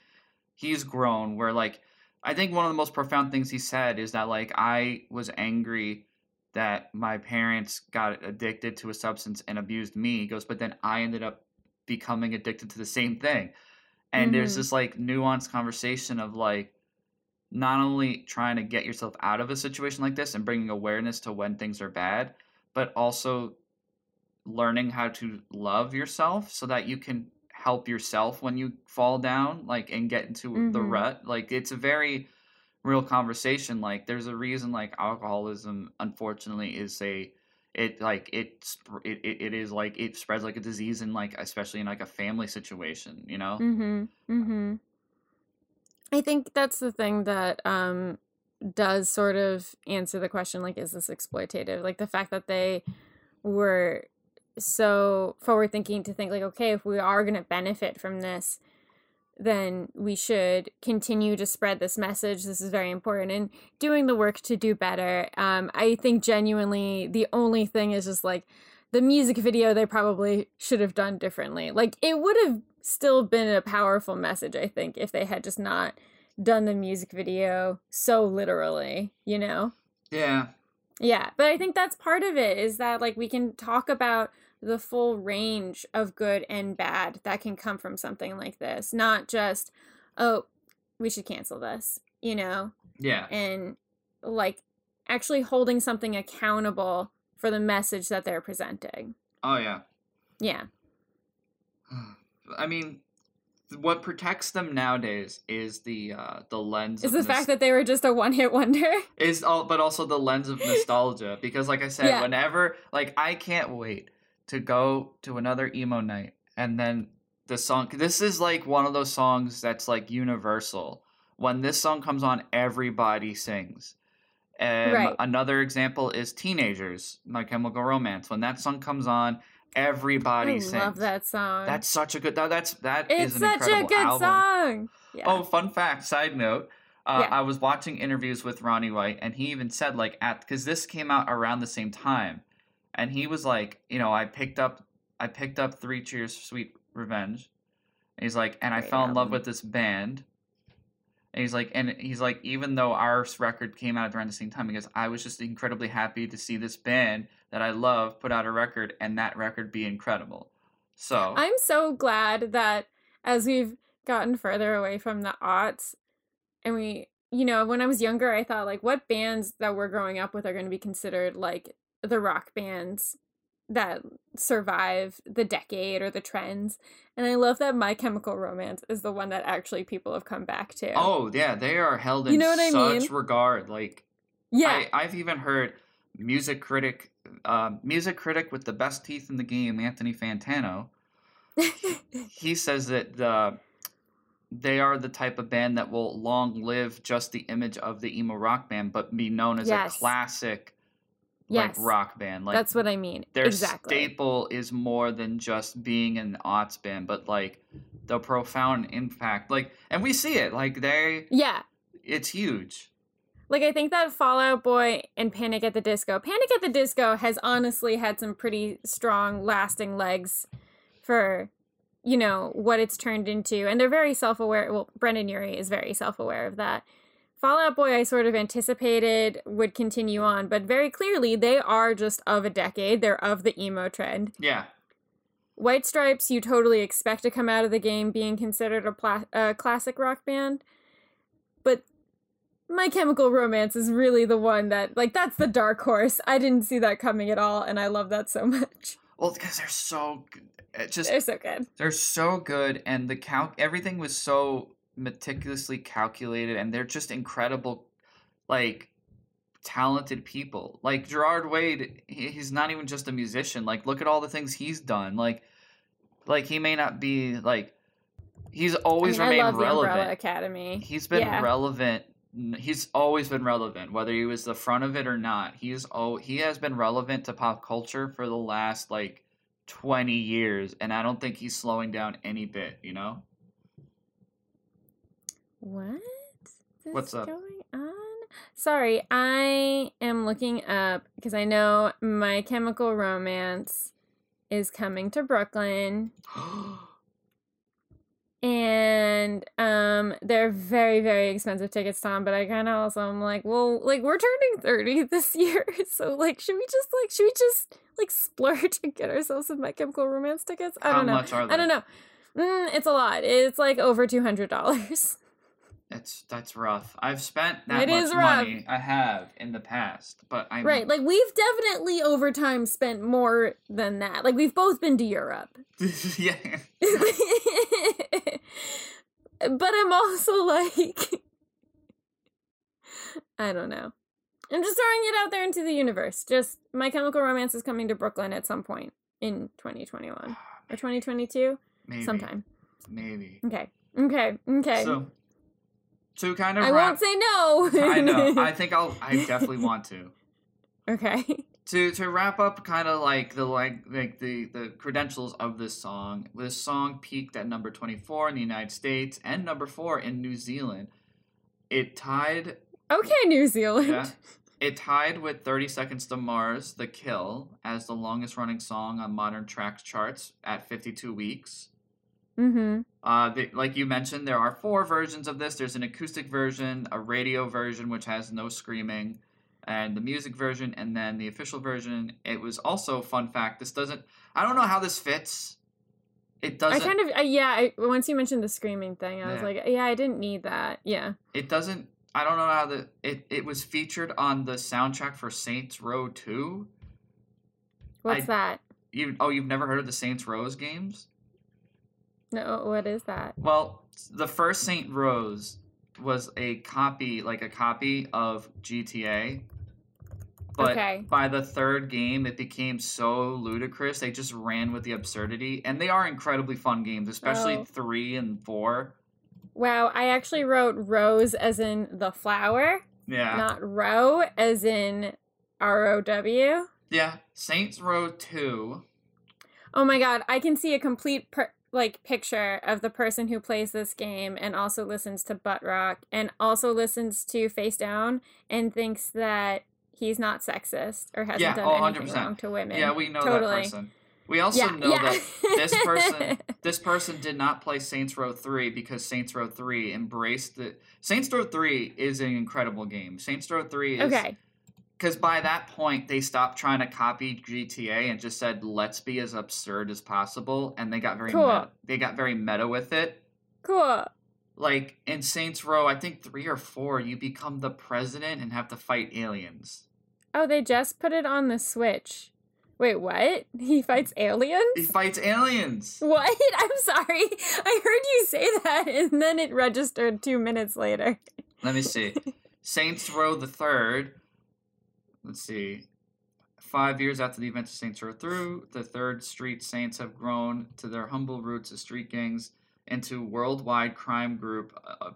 he's grown where like I think one of the most profound things he said is that like I was angry that my parents got addicted to a substance and abused me. He goes, but then I ended up becoming addicted to the same thing. And there's Mhm. this like nuanced conversation of like not only trying to get yourself out of a situation like this and bringing awareness to when things are bad, but also learning how to love yourself so that you can help yourself when you fall down like and get into the Mhm. rut like it's a very real conversation like there's a reason like alcoholism unfortunately is a it like it it, it, it is like it spreads like a disease in like especially in like a family situation you know mm-hmm mm-hmm I think that's the thing that um does sort of answer the question like is this exploitative? Like the fact that they were so forward thinking to think like okay, if we are going to benefit from this, then we should continue to spread this message. This is very important and doing the work to do better. Um, I think genuinely the only thing is just like the music video they probably should have done differently. Like it would have still been a powerful message, I think, if they had just not done the music video so literally, you know? Yeah. Yeah, but I think that's part of it is that like we can talk about the full range of good and bad that can come from something like this, not just oh, we should cancel this, you know? Yeah. And like actually holding something accountable for the message that they're presenting. Oh yeah. Yeah. I mean, what protects them nowadays is the uh the lens Is the fact that they were just a one hit wonder. is all but also the lens of nostalgia because like i said Yeah. whenever like i can't wait to go to another emo night and then the song this is like one of those songs that's like universal when this song comes on everybody sings um, Right. another example is teenagers my chemical romance when that song comes on everybody I sings love that song. that's such a good that, that's that is it's an such a good album. song. Yeah. Oh, fun fact, side note. Uh, Yeah. I was watching interviews with Ronnie Winter, and he even said, like, at because this came out around the same time, and he was like, you know, I picked up, I picked up Three Cheers, for Sweet Revenge. And he's like, and I Great fell in love with this band. And he's like, and he's like, even though our record came out around the same time, because I was just incredibly happy to see this band that I love put out a record, and that record be incredible. So I'm so glad that as we've gotten further away from the aughts and we you know, when I was younger I thought like what bands that we're growing up with are going to be considered like the rock bands that survive the decade or the trends. And I love that My Chemical Romance is the one that actually people have come back to. Oh yeah, they are held in You know what I such mean? regard. Like yeah. I, I've even heard music critic, uh, music critic with the best teeth in the game, Anthony Fantano. He says that the they are the type of band that will long live just the image of the emo rock band, but be known as Yes. a classic yes. like rock band. Like That's what I mean. their exactly. staple is more than just being an aughts band, but like the profound impact. Like, and we see it. Like they, yeah. it's huge. Like I think that Fallout Boy and Panic at the Disco. Panic at the Disco has honestly had some pretty strong lasting legs for you know what it's turned into and they're very self-aware well Brendon Urie is very self-aware of that. Fallout Boy I sort of anticipated would continue on, but very clearly they are just of a decade. They're of the emo trend. Yeah. White Stripes, you totally expect to come out of the game being considered a pla- uh, classic rock band, but My Chemical Romance is really the one that, like, that's the dark horse. I didn't see that coming at all, and I love that so much. Well, because they're so just They're so good. they're so good, and the count everything was so meticulously calculated, and they're just incredible, like talented people. Like Gerard Way, he's not even just a musician. Like, look at all the things he's done. Like, like he may not be like he's always I, mean, remained relevant. Academy. He's been Yeah. relevant. He's always been relevant, whether he was the front of it or not. He's oh he has been relevant to pop culture for the last like twenty years, and I don't think he's slowing down any bit. You know? What? What's up? going on? Sorry, I am looking up because I know My Chemical Romance is coming to Brooklyn. and um they're very very expensive tickets tom but i kind of also i'm like well like we're turning 30 this year so like should we just like should we just like splurge and get ourselves some my chemical romance tickets i How don't know much are they? i don't know mm, it's a lot it's like over $200 It's that's rough. I've spent that It much money. I have in the past, but I'm right like we've definitely over time spent more than that like we've both been to europe yeah. but I'm also like, I don't know. I'm just throwing it out there into the universe. Just My Chemical Romance is coming to Brooklyn at some point in 2021 ah, or 2022, Maybe. sometime. Maybe. Okay. Okay. Okay. So, to kind of I wrap, won't say no. I know. I think I'll. I definitely want to. Okay. to to wrap up kind of like the like like the the credentials of this song this song peaked at number 24 in the united states and number 4 in new zealand it tied Okay, New Zealand. yeah it tied with 30 seconds to mars the kill as the longest running song on modern tracks charts at 52 weeks Mm-hmm. uh, the, like you mentioned, there are four versions of this. There's an acoustic version, a radio version, which has no screaming, and the music version, and then the official version. It was also fun fact. This doesn't. I don't know how this fits. It doesn't. I kind of yeah. I, once you mentioned the screaming thing, I was like, yeah, I didn't need that. Yeah. It doesn't. I don't know how the. It it was featured on the soundtrack for Saints Row Two. What's I- that? You oh you've never heard of the Saints Row games? No, what is that? Well, the first Saints Row was a copy, like a copy of GTA. But Okay. by the third game, it became so ludicrous. They just ran with the absurdity, and they are incredibly fun games, especially Oh. three and four. Wow, I actually wrote rose as in the flower, Yeah, not row as in R O W. yeah. Saints Row Two. Oh my god, I can see a complete per- like picture of the person who plays this game and also listens to butt rock and also listens to Face Down and thinks that he's not sexist or hasn't Yeah, done oh, anything 100%. wrong to women. Yeah, we know Totally. that person. We also yeah, know yeah. that this person this person did not play Saints Row 3 because Saints Row 3 embraced the Saints Row 3 is an incredible game. Saints Row 3 is okay. Because by that point they stopped trying to copy GTA and just said let's be as absurd as possible and they got very Cool. meta, they got very meta with it. Cool. Like in Saints Row, I think 3 or 4 you become the president and have to fight aliens. Oh, they just put it on the Switch. Wait, what? He fights aliens? He fights aliens. What? I'm sorry. I heard you say that and then it registered two minutes later. Let me see. Saints Row the Third. Let's see. Five years after the events of Saints Row Two, the Third Street Saints have grown to their humble roots as street gangs into worldwide crime group. Uh,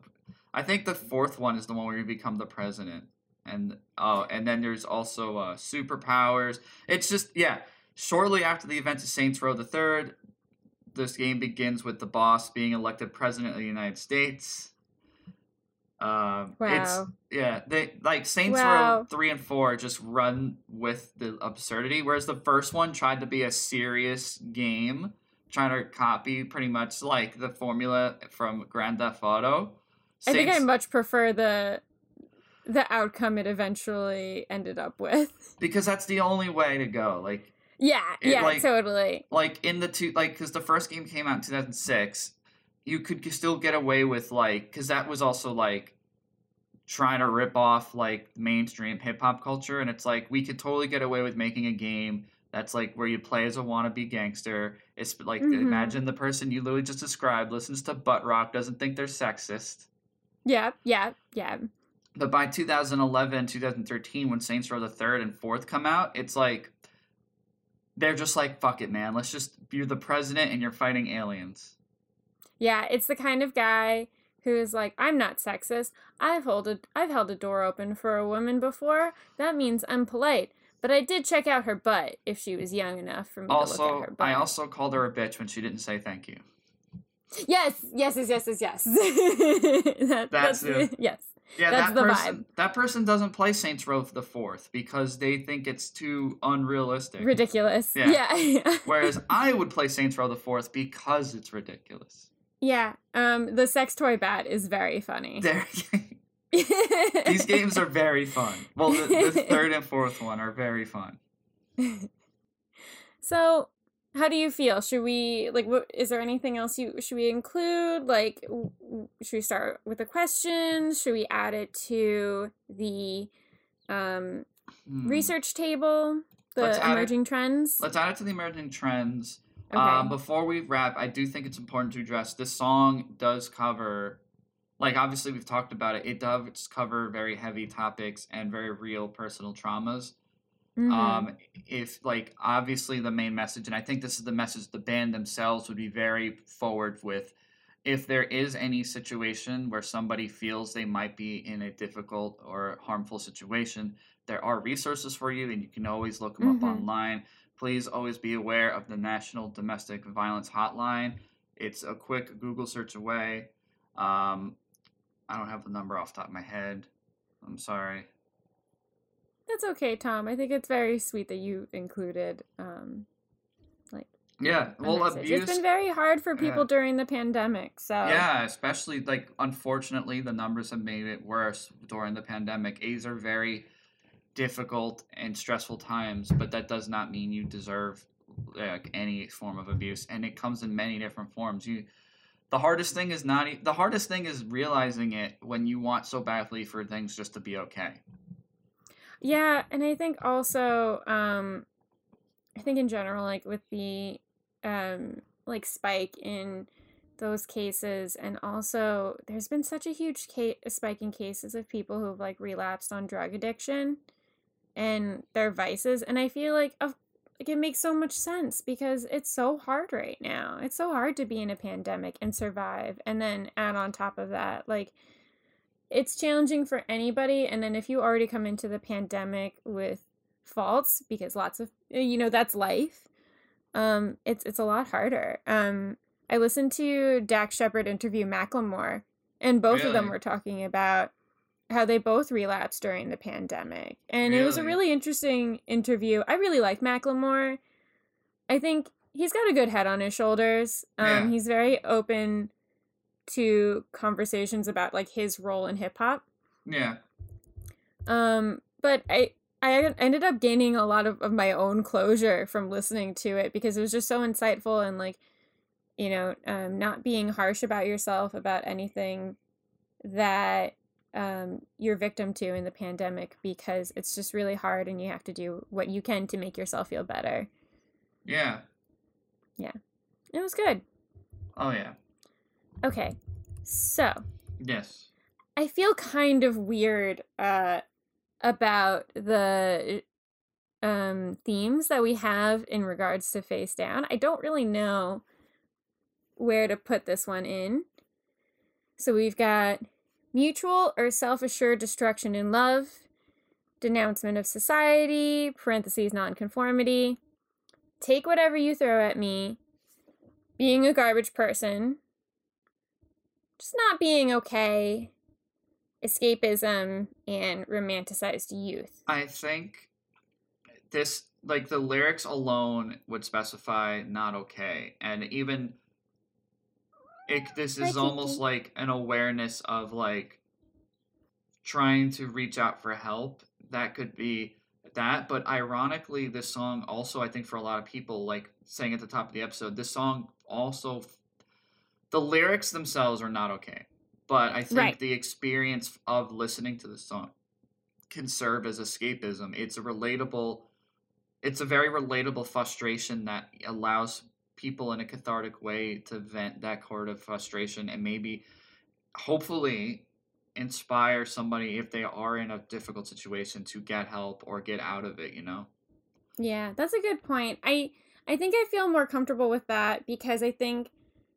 I think the fourth one is the one where you become the president, and oh, and then there's also uh, superpowers. It's just yeah. Shortly after the events of Saints Row the Third, this game begins with the boss being elected president of the United States. Um, it's yeah, they like Saints Wow. Row three and four just run with the absurdity, whereas the first one tried to be a serious game, trying to copy pretty much like the formula from Grand Theft Auto. I think I much prefer the the outcome it eventually ended up with. because that's the only way to go. Like Yeah, It, yeah, like- totally. like in the two like because the first game came out in 2006 you could still get away with like because that was also like trying to rip off like mainstream hip-hop culture and it's like we could totally get away with making a game that's like where you play as a wannabe gangster it's like Mhm. imagine the person you literally just described listens to butt rock doesn't think they're sexist Yeah, yeah, yeah. but by 2011 2013 when saints row the third and fourth come out it's like they're just like fuck it man let's just you're the president and you're fighting aliens Yeah, it's the kind of guy who is like, I'm not sexist. I've held a, I've held a door open for a woman before. That means I'm polite. But I did check out her butt if she was young enough for me to look at her butt. I also called her a bitch when she didn't say thank you. yes, yes, yes, yes, yes, yes. that, That's that's it. yes. Yeah, That's that the vibe. that person doesn't play Saints Row the Fourth because they think it's too unrealistic. Ridiculous. Yeah. Yeah. Whereas I would play Saints Row the Fourth because it's ridiculous. Yeah. Um the sex toy bat is very funny. These games are very fun. Well, the, the third and fourth one are very fun. So, how do you feel? Should we like? What is there anything else you should we include? Like, w- should we start with a question? Should we add it to the um, Hmm. research table? Let's The it- emerging trends. Let's add it to the emerging trends. Okay. Um, before we wrap, I do think it's important to address this song does cover, like obviously we've talked about it. It does cover very heavy topics and very real personal traumas. Mhm. Um, if like obviously the main message, and I think this is the message the band themselves would be very forward with, if there is any situation where somebody feels they might be in a difficult or harmful situation, there are resources for you and you can always look them Mm-hmm. up online. Please always be aware of the National Domestic Violence Hotline. It's a quick Google search away. Um, I don't have the number off the top of my head. I'm sorry. That's okay, Tom. I think it's very sweet that you included um Yeah, well, abuse. It's been very hard for people Yeah. during the pandemic. So Yeah, especially like unfortunately the numbers have made it worse during the pandemic. These are very difficult and stressful times, but that does not mean you deserve like any form of abuse and it comes in many different forms. You the hardest thing is not the hardest thing is realizing it when you want so badly for things just to be okay. Yeah, and I think also um I think in general like with the um like spike in those cases and also there's been such a huge spike in cases of people who've like relapsed on drug addiction and their vices and I feel like of like it makes so much sense because it's so hard right now. It's so hard to be in a pandemic and survive and then add on top of that like it's challenging for anybody and then if you already come into the pandemic with faults because lots of you know that's life um it's it's a lot harder um i listened to dax shepard interview macklemore and both of them were talking about how they both relapsed during the pandemic and it was a Really? really interesting interview i really like macklemore i think he's got a good head on his shoulders um Yeah. he's very open to conversations about like his role in hip hop Yeah. um, but I I ended up gaining a lot of, of my own closure from listening to it because it was just so insightful and like, you know, um, not being harsh about yourself about anything that um, you're victim to in the pandemic because it's just really hard and you have to do what you can to make yourself feel better. Yeah. Yeah. It was good. Oh yeah. Okay, so Yes. I feel kind of weird uh about the um themes that we have in regards to face down. I don't really know where to put this one in. So we've got mutual or self-assured destruction in love, denouncement of society, parentheses nonconformity, take whatever you throw at me, being a garbage person, just not being okay, escapism, and romanticized youth. I think this like the lyrics alone would specify not okay. And even it this Hi, is almost like an awareness of like trying to reach out for help. That could be that but ironically this song also i think for a lot of people like saying at the top of the episode this song also the lyrics themselves are not okay but i think Right. the experience of listening to the song can serve as escapism. It's a relatable it's a very relatable frustration that allows people in a cathartic way to vent that kind of frustration and maybe hopefully inspire somebody if they are in a difficult situation to get help or get out of it you know Yeah, that's a good point. I I think I feel more comfortable with that because I think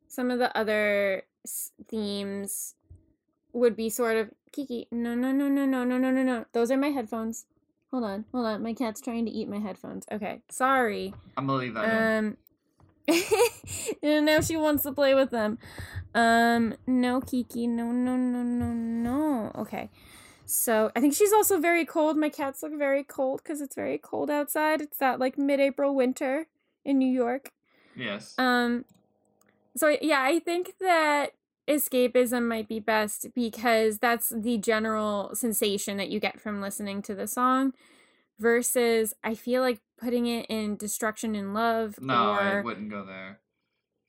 some of the other s- themes would be sort of Kiki. No, no, no, no, no, no, no, no, no. Those are my headphones. Hold on, hold on. My cat's trying to eat my headphones. Okay, sorry. i'm gonna leave that um, in. And now she wants to play with them. Um, no, Kiki, no, no, no, no, no. Okay, so I think she's also very cold. My cats look very cold because it's very cold outside. It's that like mid-April winter in New York. yes Um, so yeah, I think that escapism might be best because that's the general sensation that you get from listening to the song versus I feel like putting it in destruction and love no i wouldn't go there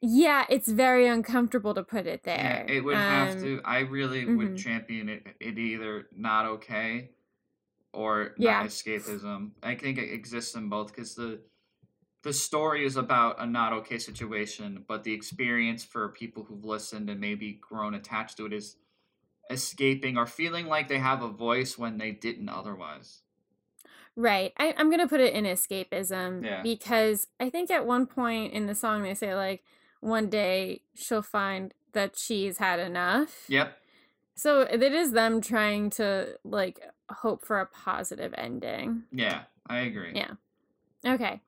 yeah, it's very uncomfortable to put it Yeah, there. it would have Um, to i really would mhm. champion it it either not okay or Yeah. escapism i think it exists in both because the the story is about a not okay situation, but the experience for people who've listened and maybe grown attached to it is escaping or feeling like they have a voice when they didn't otherwise. Right. I, I'm going to put it in escapism Yeah. because I think at one point in the song they say, like, one day she'll find that she's had enough. Yep. So it is them trying to like hope for a positive ending. Yeah, I agree. Yeah. Okay.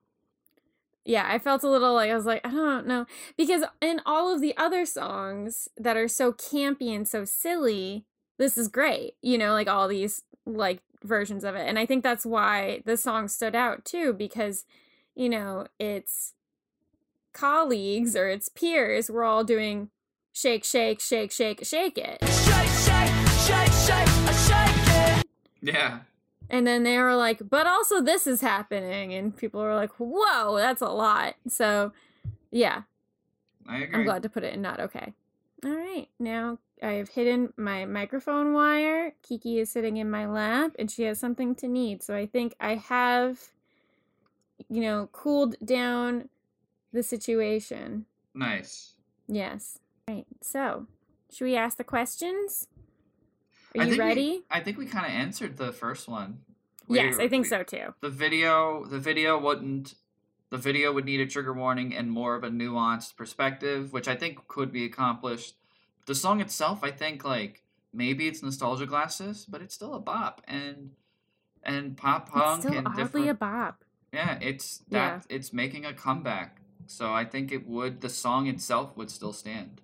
Yeah, I felt a little like I was like, I don't know. Because in all of the other songs that are so campy and so silly, this is great. You know, like all these like versions of it. And I think that's why the song stood out too, because, you know, it's colleagues or its peers were all doing shake, shake, shake, shake, shake it. Shake, shake, shake, shake, shake it. Yeah. And then they were like, but also this is happening. And people were like, whoa, that's a lot. So, yeah, I agree. I'm glad to put it in not okay. All right, now I have hidden my microphone wire. Kiki is sitting in my lap and she has something to need. So I think I have, you know, cooled down the situation. Nice. Yes. Right. So, should we ask the questions? Are I you think we- ready? I think we kind of answered the first one. We- yes, I think we- so too. The video, the video wouldn't. The video would need a trigger warning and more of a nuanced perspective, which I think could be accomplished. The song itself, I think, like maybe it's nostalgia glasses, but it's still a bop and and pop punk It's still and oddly different. a bop. yeah, it's Yeah. that it's making a comeback. So I think it would. The song itself would still stand.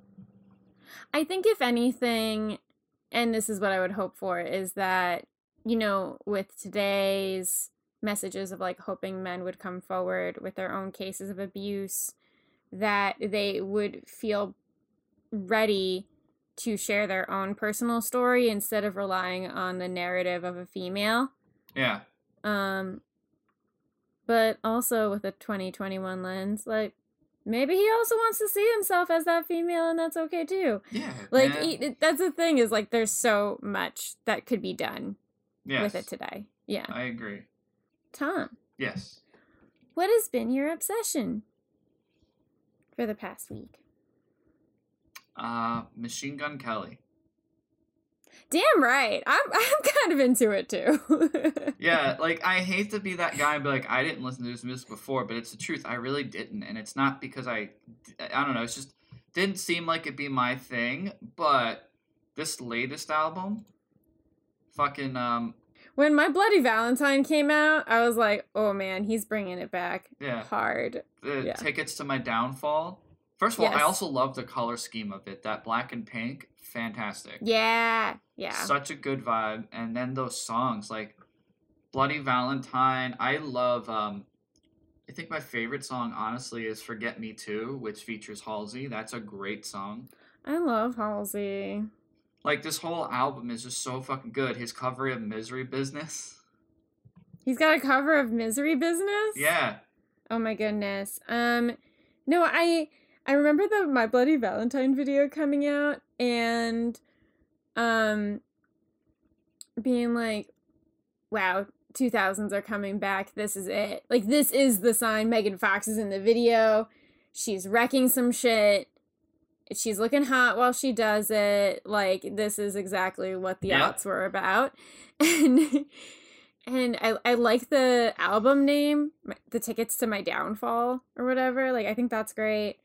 I think if anything, and this is what I would hope for, is that, you know, with today's messages of like hoping men would come forward with their own cases of abuse, that they would feel ready to share their own personal story instead of relying on the narrative of a female. Yeah, Um but also with a 2021 lens, like maybe he also wants to see himself as that female and that's okay too. yeah. Like man. e- that's the thing is like there's so much that could be done yes, with it today. Yeah. I agree. Tom, Yes. what has been your obsession for the past week? Uh, Machine Gun Kelly. Damn right. I'm I'm kind of into it too. Yeah, like I hate to be that guy and be like, I didn't listen to this music before, but it's the truth. I really didn't, and it's not because I, I don't know. It's just didn't seem like it'd be my thing. But this latest album, fucking um, when my Bloody Valentine came out, I was like, "Oh man, he's bringing it back yeah, hard." the Yeah. tickets to my downfall. First of all, I also love the color scheme of it. That black and pink, fantastic. Yeah. Yeah. Such a good vibe. And then those songs like Bloody Valentine. I love um I think my favorite song honestly is Forget Me Too, which features Halsey. That's a great song. I love Halsey. Like this whole album is just so fucking good. His cover of Misery Business. He's got a cover of Misery Business? Yeah. Oh my goodness. Um no, I I remember the My Bloody Valentine video coming out and um being like wow, 2000s are coming back. This is it. Like this is the sign Megan Fox is in the video. She's wrecking some shit. She's looking hot while she does it. Like this is exactly what the Yeah. outs were about. And and I I like the album name, the tickets to my downfall or whatever. Like I think that's great.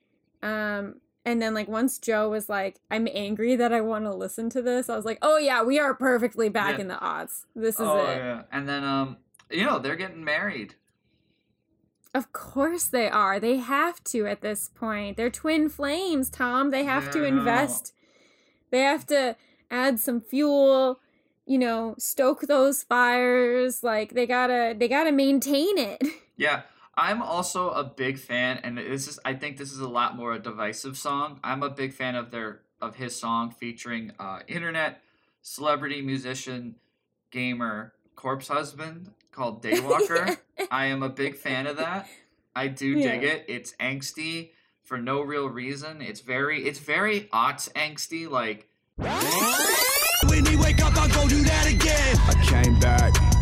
Um and then like once Joe was like, "I'm angry that I want to listen to this," I was like, "Oh yeah, we are perfectly back Yeah. in the odds. This is oh it." yeah. And then um you know, they're getting married. Of course they are. They have to at this point. They're twin flames, Tom. They have to Yeah, know. invest. They have to add some fuel, you know, stoke those fires. Like they got to they got to maintain it. Yeah, I'm also a big fan, and this is I think this is a lot more a divisive song. I'm a big fan of their of his song featuring uh, internet celebrity musician gamer corpse husband called Daywalker. I am a big fan of that. I do dig it. It's angsty for no real reason. It's very it's very aughts angsty. Like When you wake up, I'll go do that again. I came back.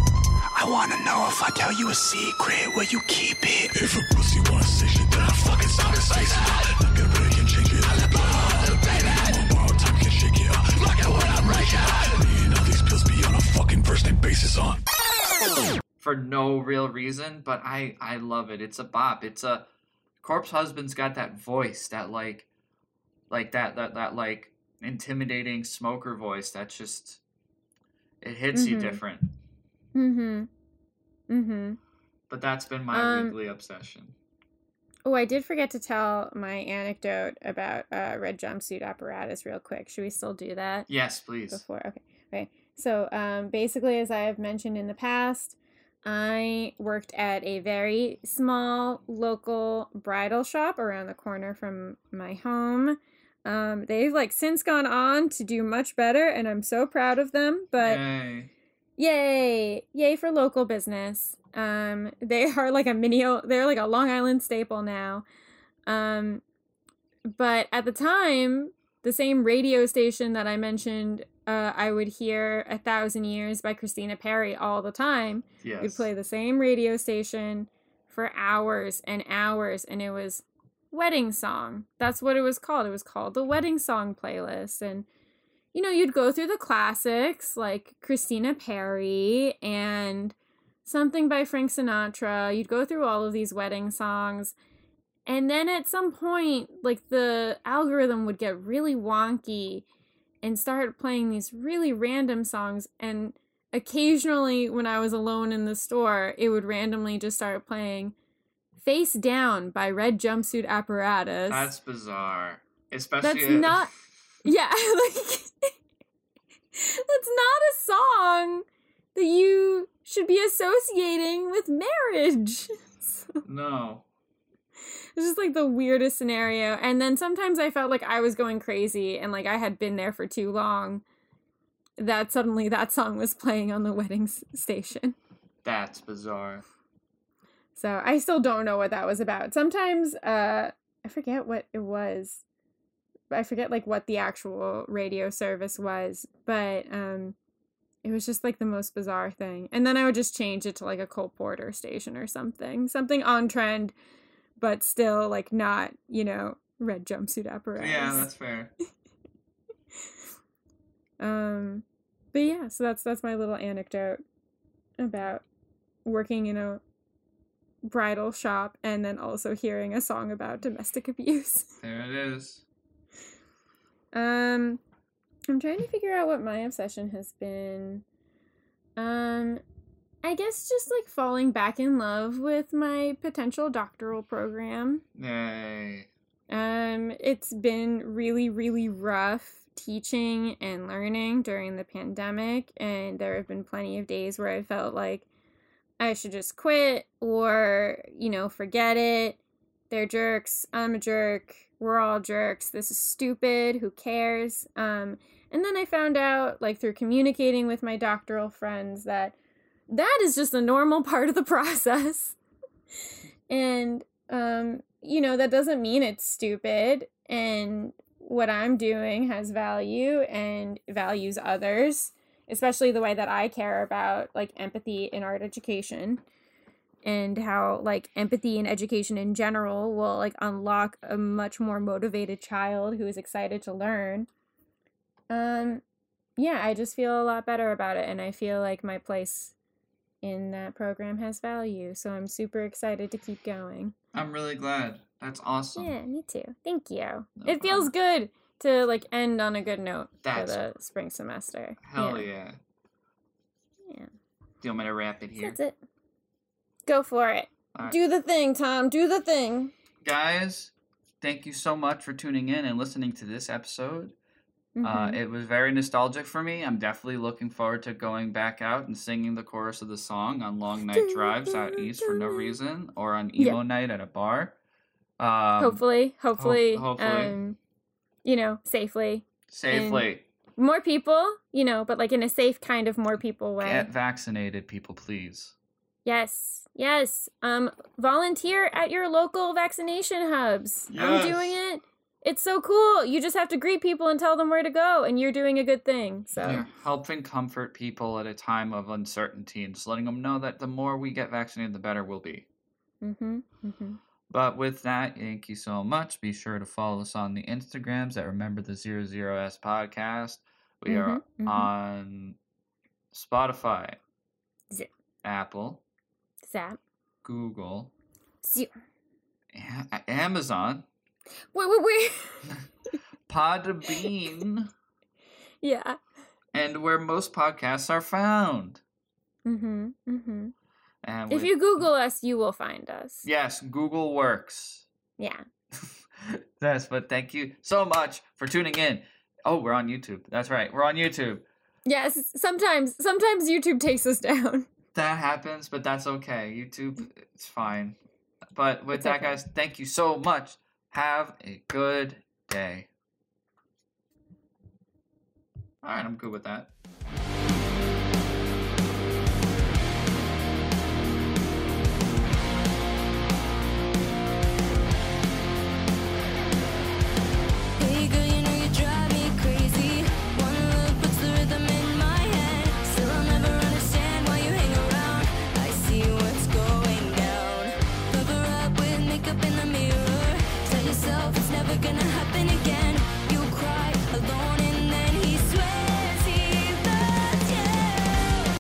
I wanna know if I tell you a secret, where you keep it. If a pussy wants say shit, then I fucking sound it. Say Look at where you can change it. I let blow, baby. One borrowed time can shake it up. Look at what I'm raking. Me and all these pills be on a fucking first name basis on. for no real reason, but I I love it. It's a bop. It's a corpse husband's got that voice that like like that that that like intimidating smoker voice that's just it hits you Mhm. different Mm-hmm. Mm-hmm. but that's been my Um, weekly obsession Oh, I did forget to tell my anecdote about uh, red jumpsuit apparatus real quick. Should we still do that? yes please before. Okay, right. So, um, basically, as I have mentioned in the past, I worked at a very small local bridal shop around the corner from my home. Um, they've like since gone on to do much better, and I'm so proud of them. But Yay. Yay, yay for local business. Um, they are like a mini. They're like a Long Island staple now. Um, but at the time, the same radio station that I mentioned, uh, I would hear "A Thousand Years" by Christina Perri all the time. yes We'd play the same radio station for hours and hours, and it was wedding song. That's what it was called. It was called the wedding song playlist, and you know, you'd go through the classics like Christina Perri and something by Frank Sinatra. You'd go through all of these wedding songs. And then at some point, like the algorithm would get really wonky and start playing these really random songs. And occasionally, when I was alone in the store, it would randomly just start playing Face Down by Red Jumpsuit Apparatus. that's bizarre especially That's not. Yeah, like that's not a song that you should be associating with marriage. So, no it's just like the weirdest scenario. And then sometimes I felt like I was going crazy and like I had been there for too long. That suddenly that song was playing on the wedding s- station. that's bizarre So I still don't know what that was about. Sometimes uh I forget what it was. I forget like what the actual radio service was, but um it was just like the most bizarre thing. And then I would just change it to like a Cole Porter station or something. Something on trend but still like not, you know, red jumpsuit apparatus. yeah that's fair Um, but yeah, so that's that's my little anecdote about working in a bridal shop and then also hearing a song about domestic abuse. there it is Um, I'm trying to figure out what my obsession has been. Um, I guess just like falling back in love with my potential doctoral program. yay Um, it's been really, really rough teaching and learning during the pandemic, and there have been plenty of days where I felt like I should just quit or, you know, forget it. They're jerks. I'm a jerk. We're all jerks. This is stupid. Who cares? Um, and then I found out, like, through communicating with my doctoral friends, that that is just a normal part of the process. and, um, you know, that doesn't mean it's stupid. And what I'm doing has value and values others, especially the way that I care about like empathy in art education and how like empathy and education in general will like unlock a much more motivated child who is excited to learn. Um yeah, I just feel a lot better about it and I feel like my place in that program has value. So I'm super excited to keep going. i'm really glad that's awesome Yeah, me too. Thank you. No it feels problem. good to like end on a good note That's- for the spring semester. hell yeah, Yeah. do you want me to wrap it So here That's it. Go for it. Right. Do the thing, Tom. Do the thing. guys thank you so much for tuning in and listening to this episode Uh, Mhm. it was very nostalgic for me. I'm definitely looking forward to going back out and singing the chorus of the song on long night drives out east for no reason, or on Yeah. emo night at a bar. Um, hopefully, hopefully, hopefully. um, you know, safely. safely More people, you know, but like in a safe kind of more people way. get vaccinated, people, please. Yes, yes. Um, volunteer at your local vaccination hubs. I'm doing it. It's so cool. You just have to greet people and tell them where to go, and you're doing a good thing. So You're helping comfort people at a time of uncertainty and just letting them know that the more we get vaccinated, the better we'll be. Mm-hmm. Mm-hmm. But with that, thank you so much. Be sure to follow us on the Instagrams at Remember the Zero Zero S Podcast. We are Mhm, mhm. on Spotify, Zip. Apple, Zap. Google, Zip. A- Amazon, Wait, wait, wait. Podbean, Yeah. and where most podcasts are found. Mm-hmm. Mm-hmm. And If you Google us, you will find us. yes, Google works. Yeah. yes, but thank you so much for tuning in. Oh, we're on YouTube. That's right, we're on YouTube. Yes. Sometimes, sometimes YouTube takes us down. That happens, but that's okay. YouTube, mm. it's fine. But with It's that, okay. guys, thank you so much. Have a good day. All right, I'm good with that.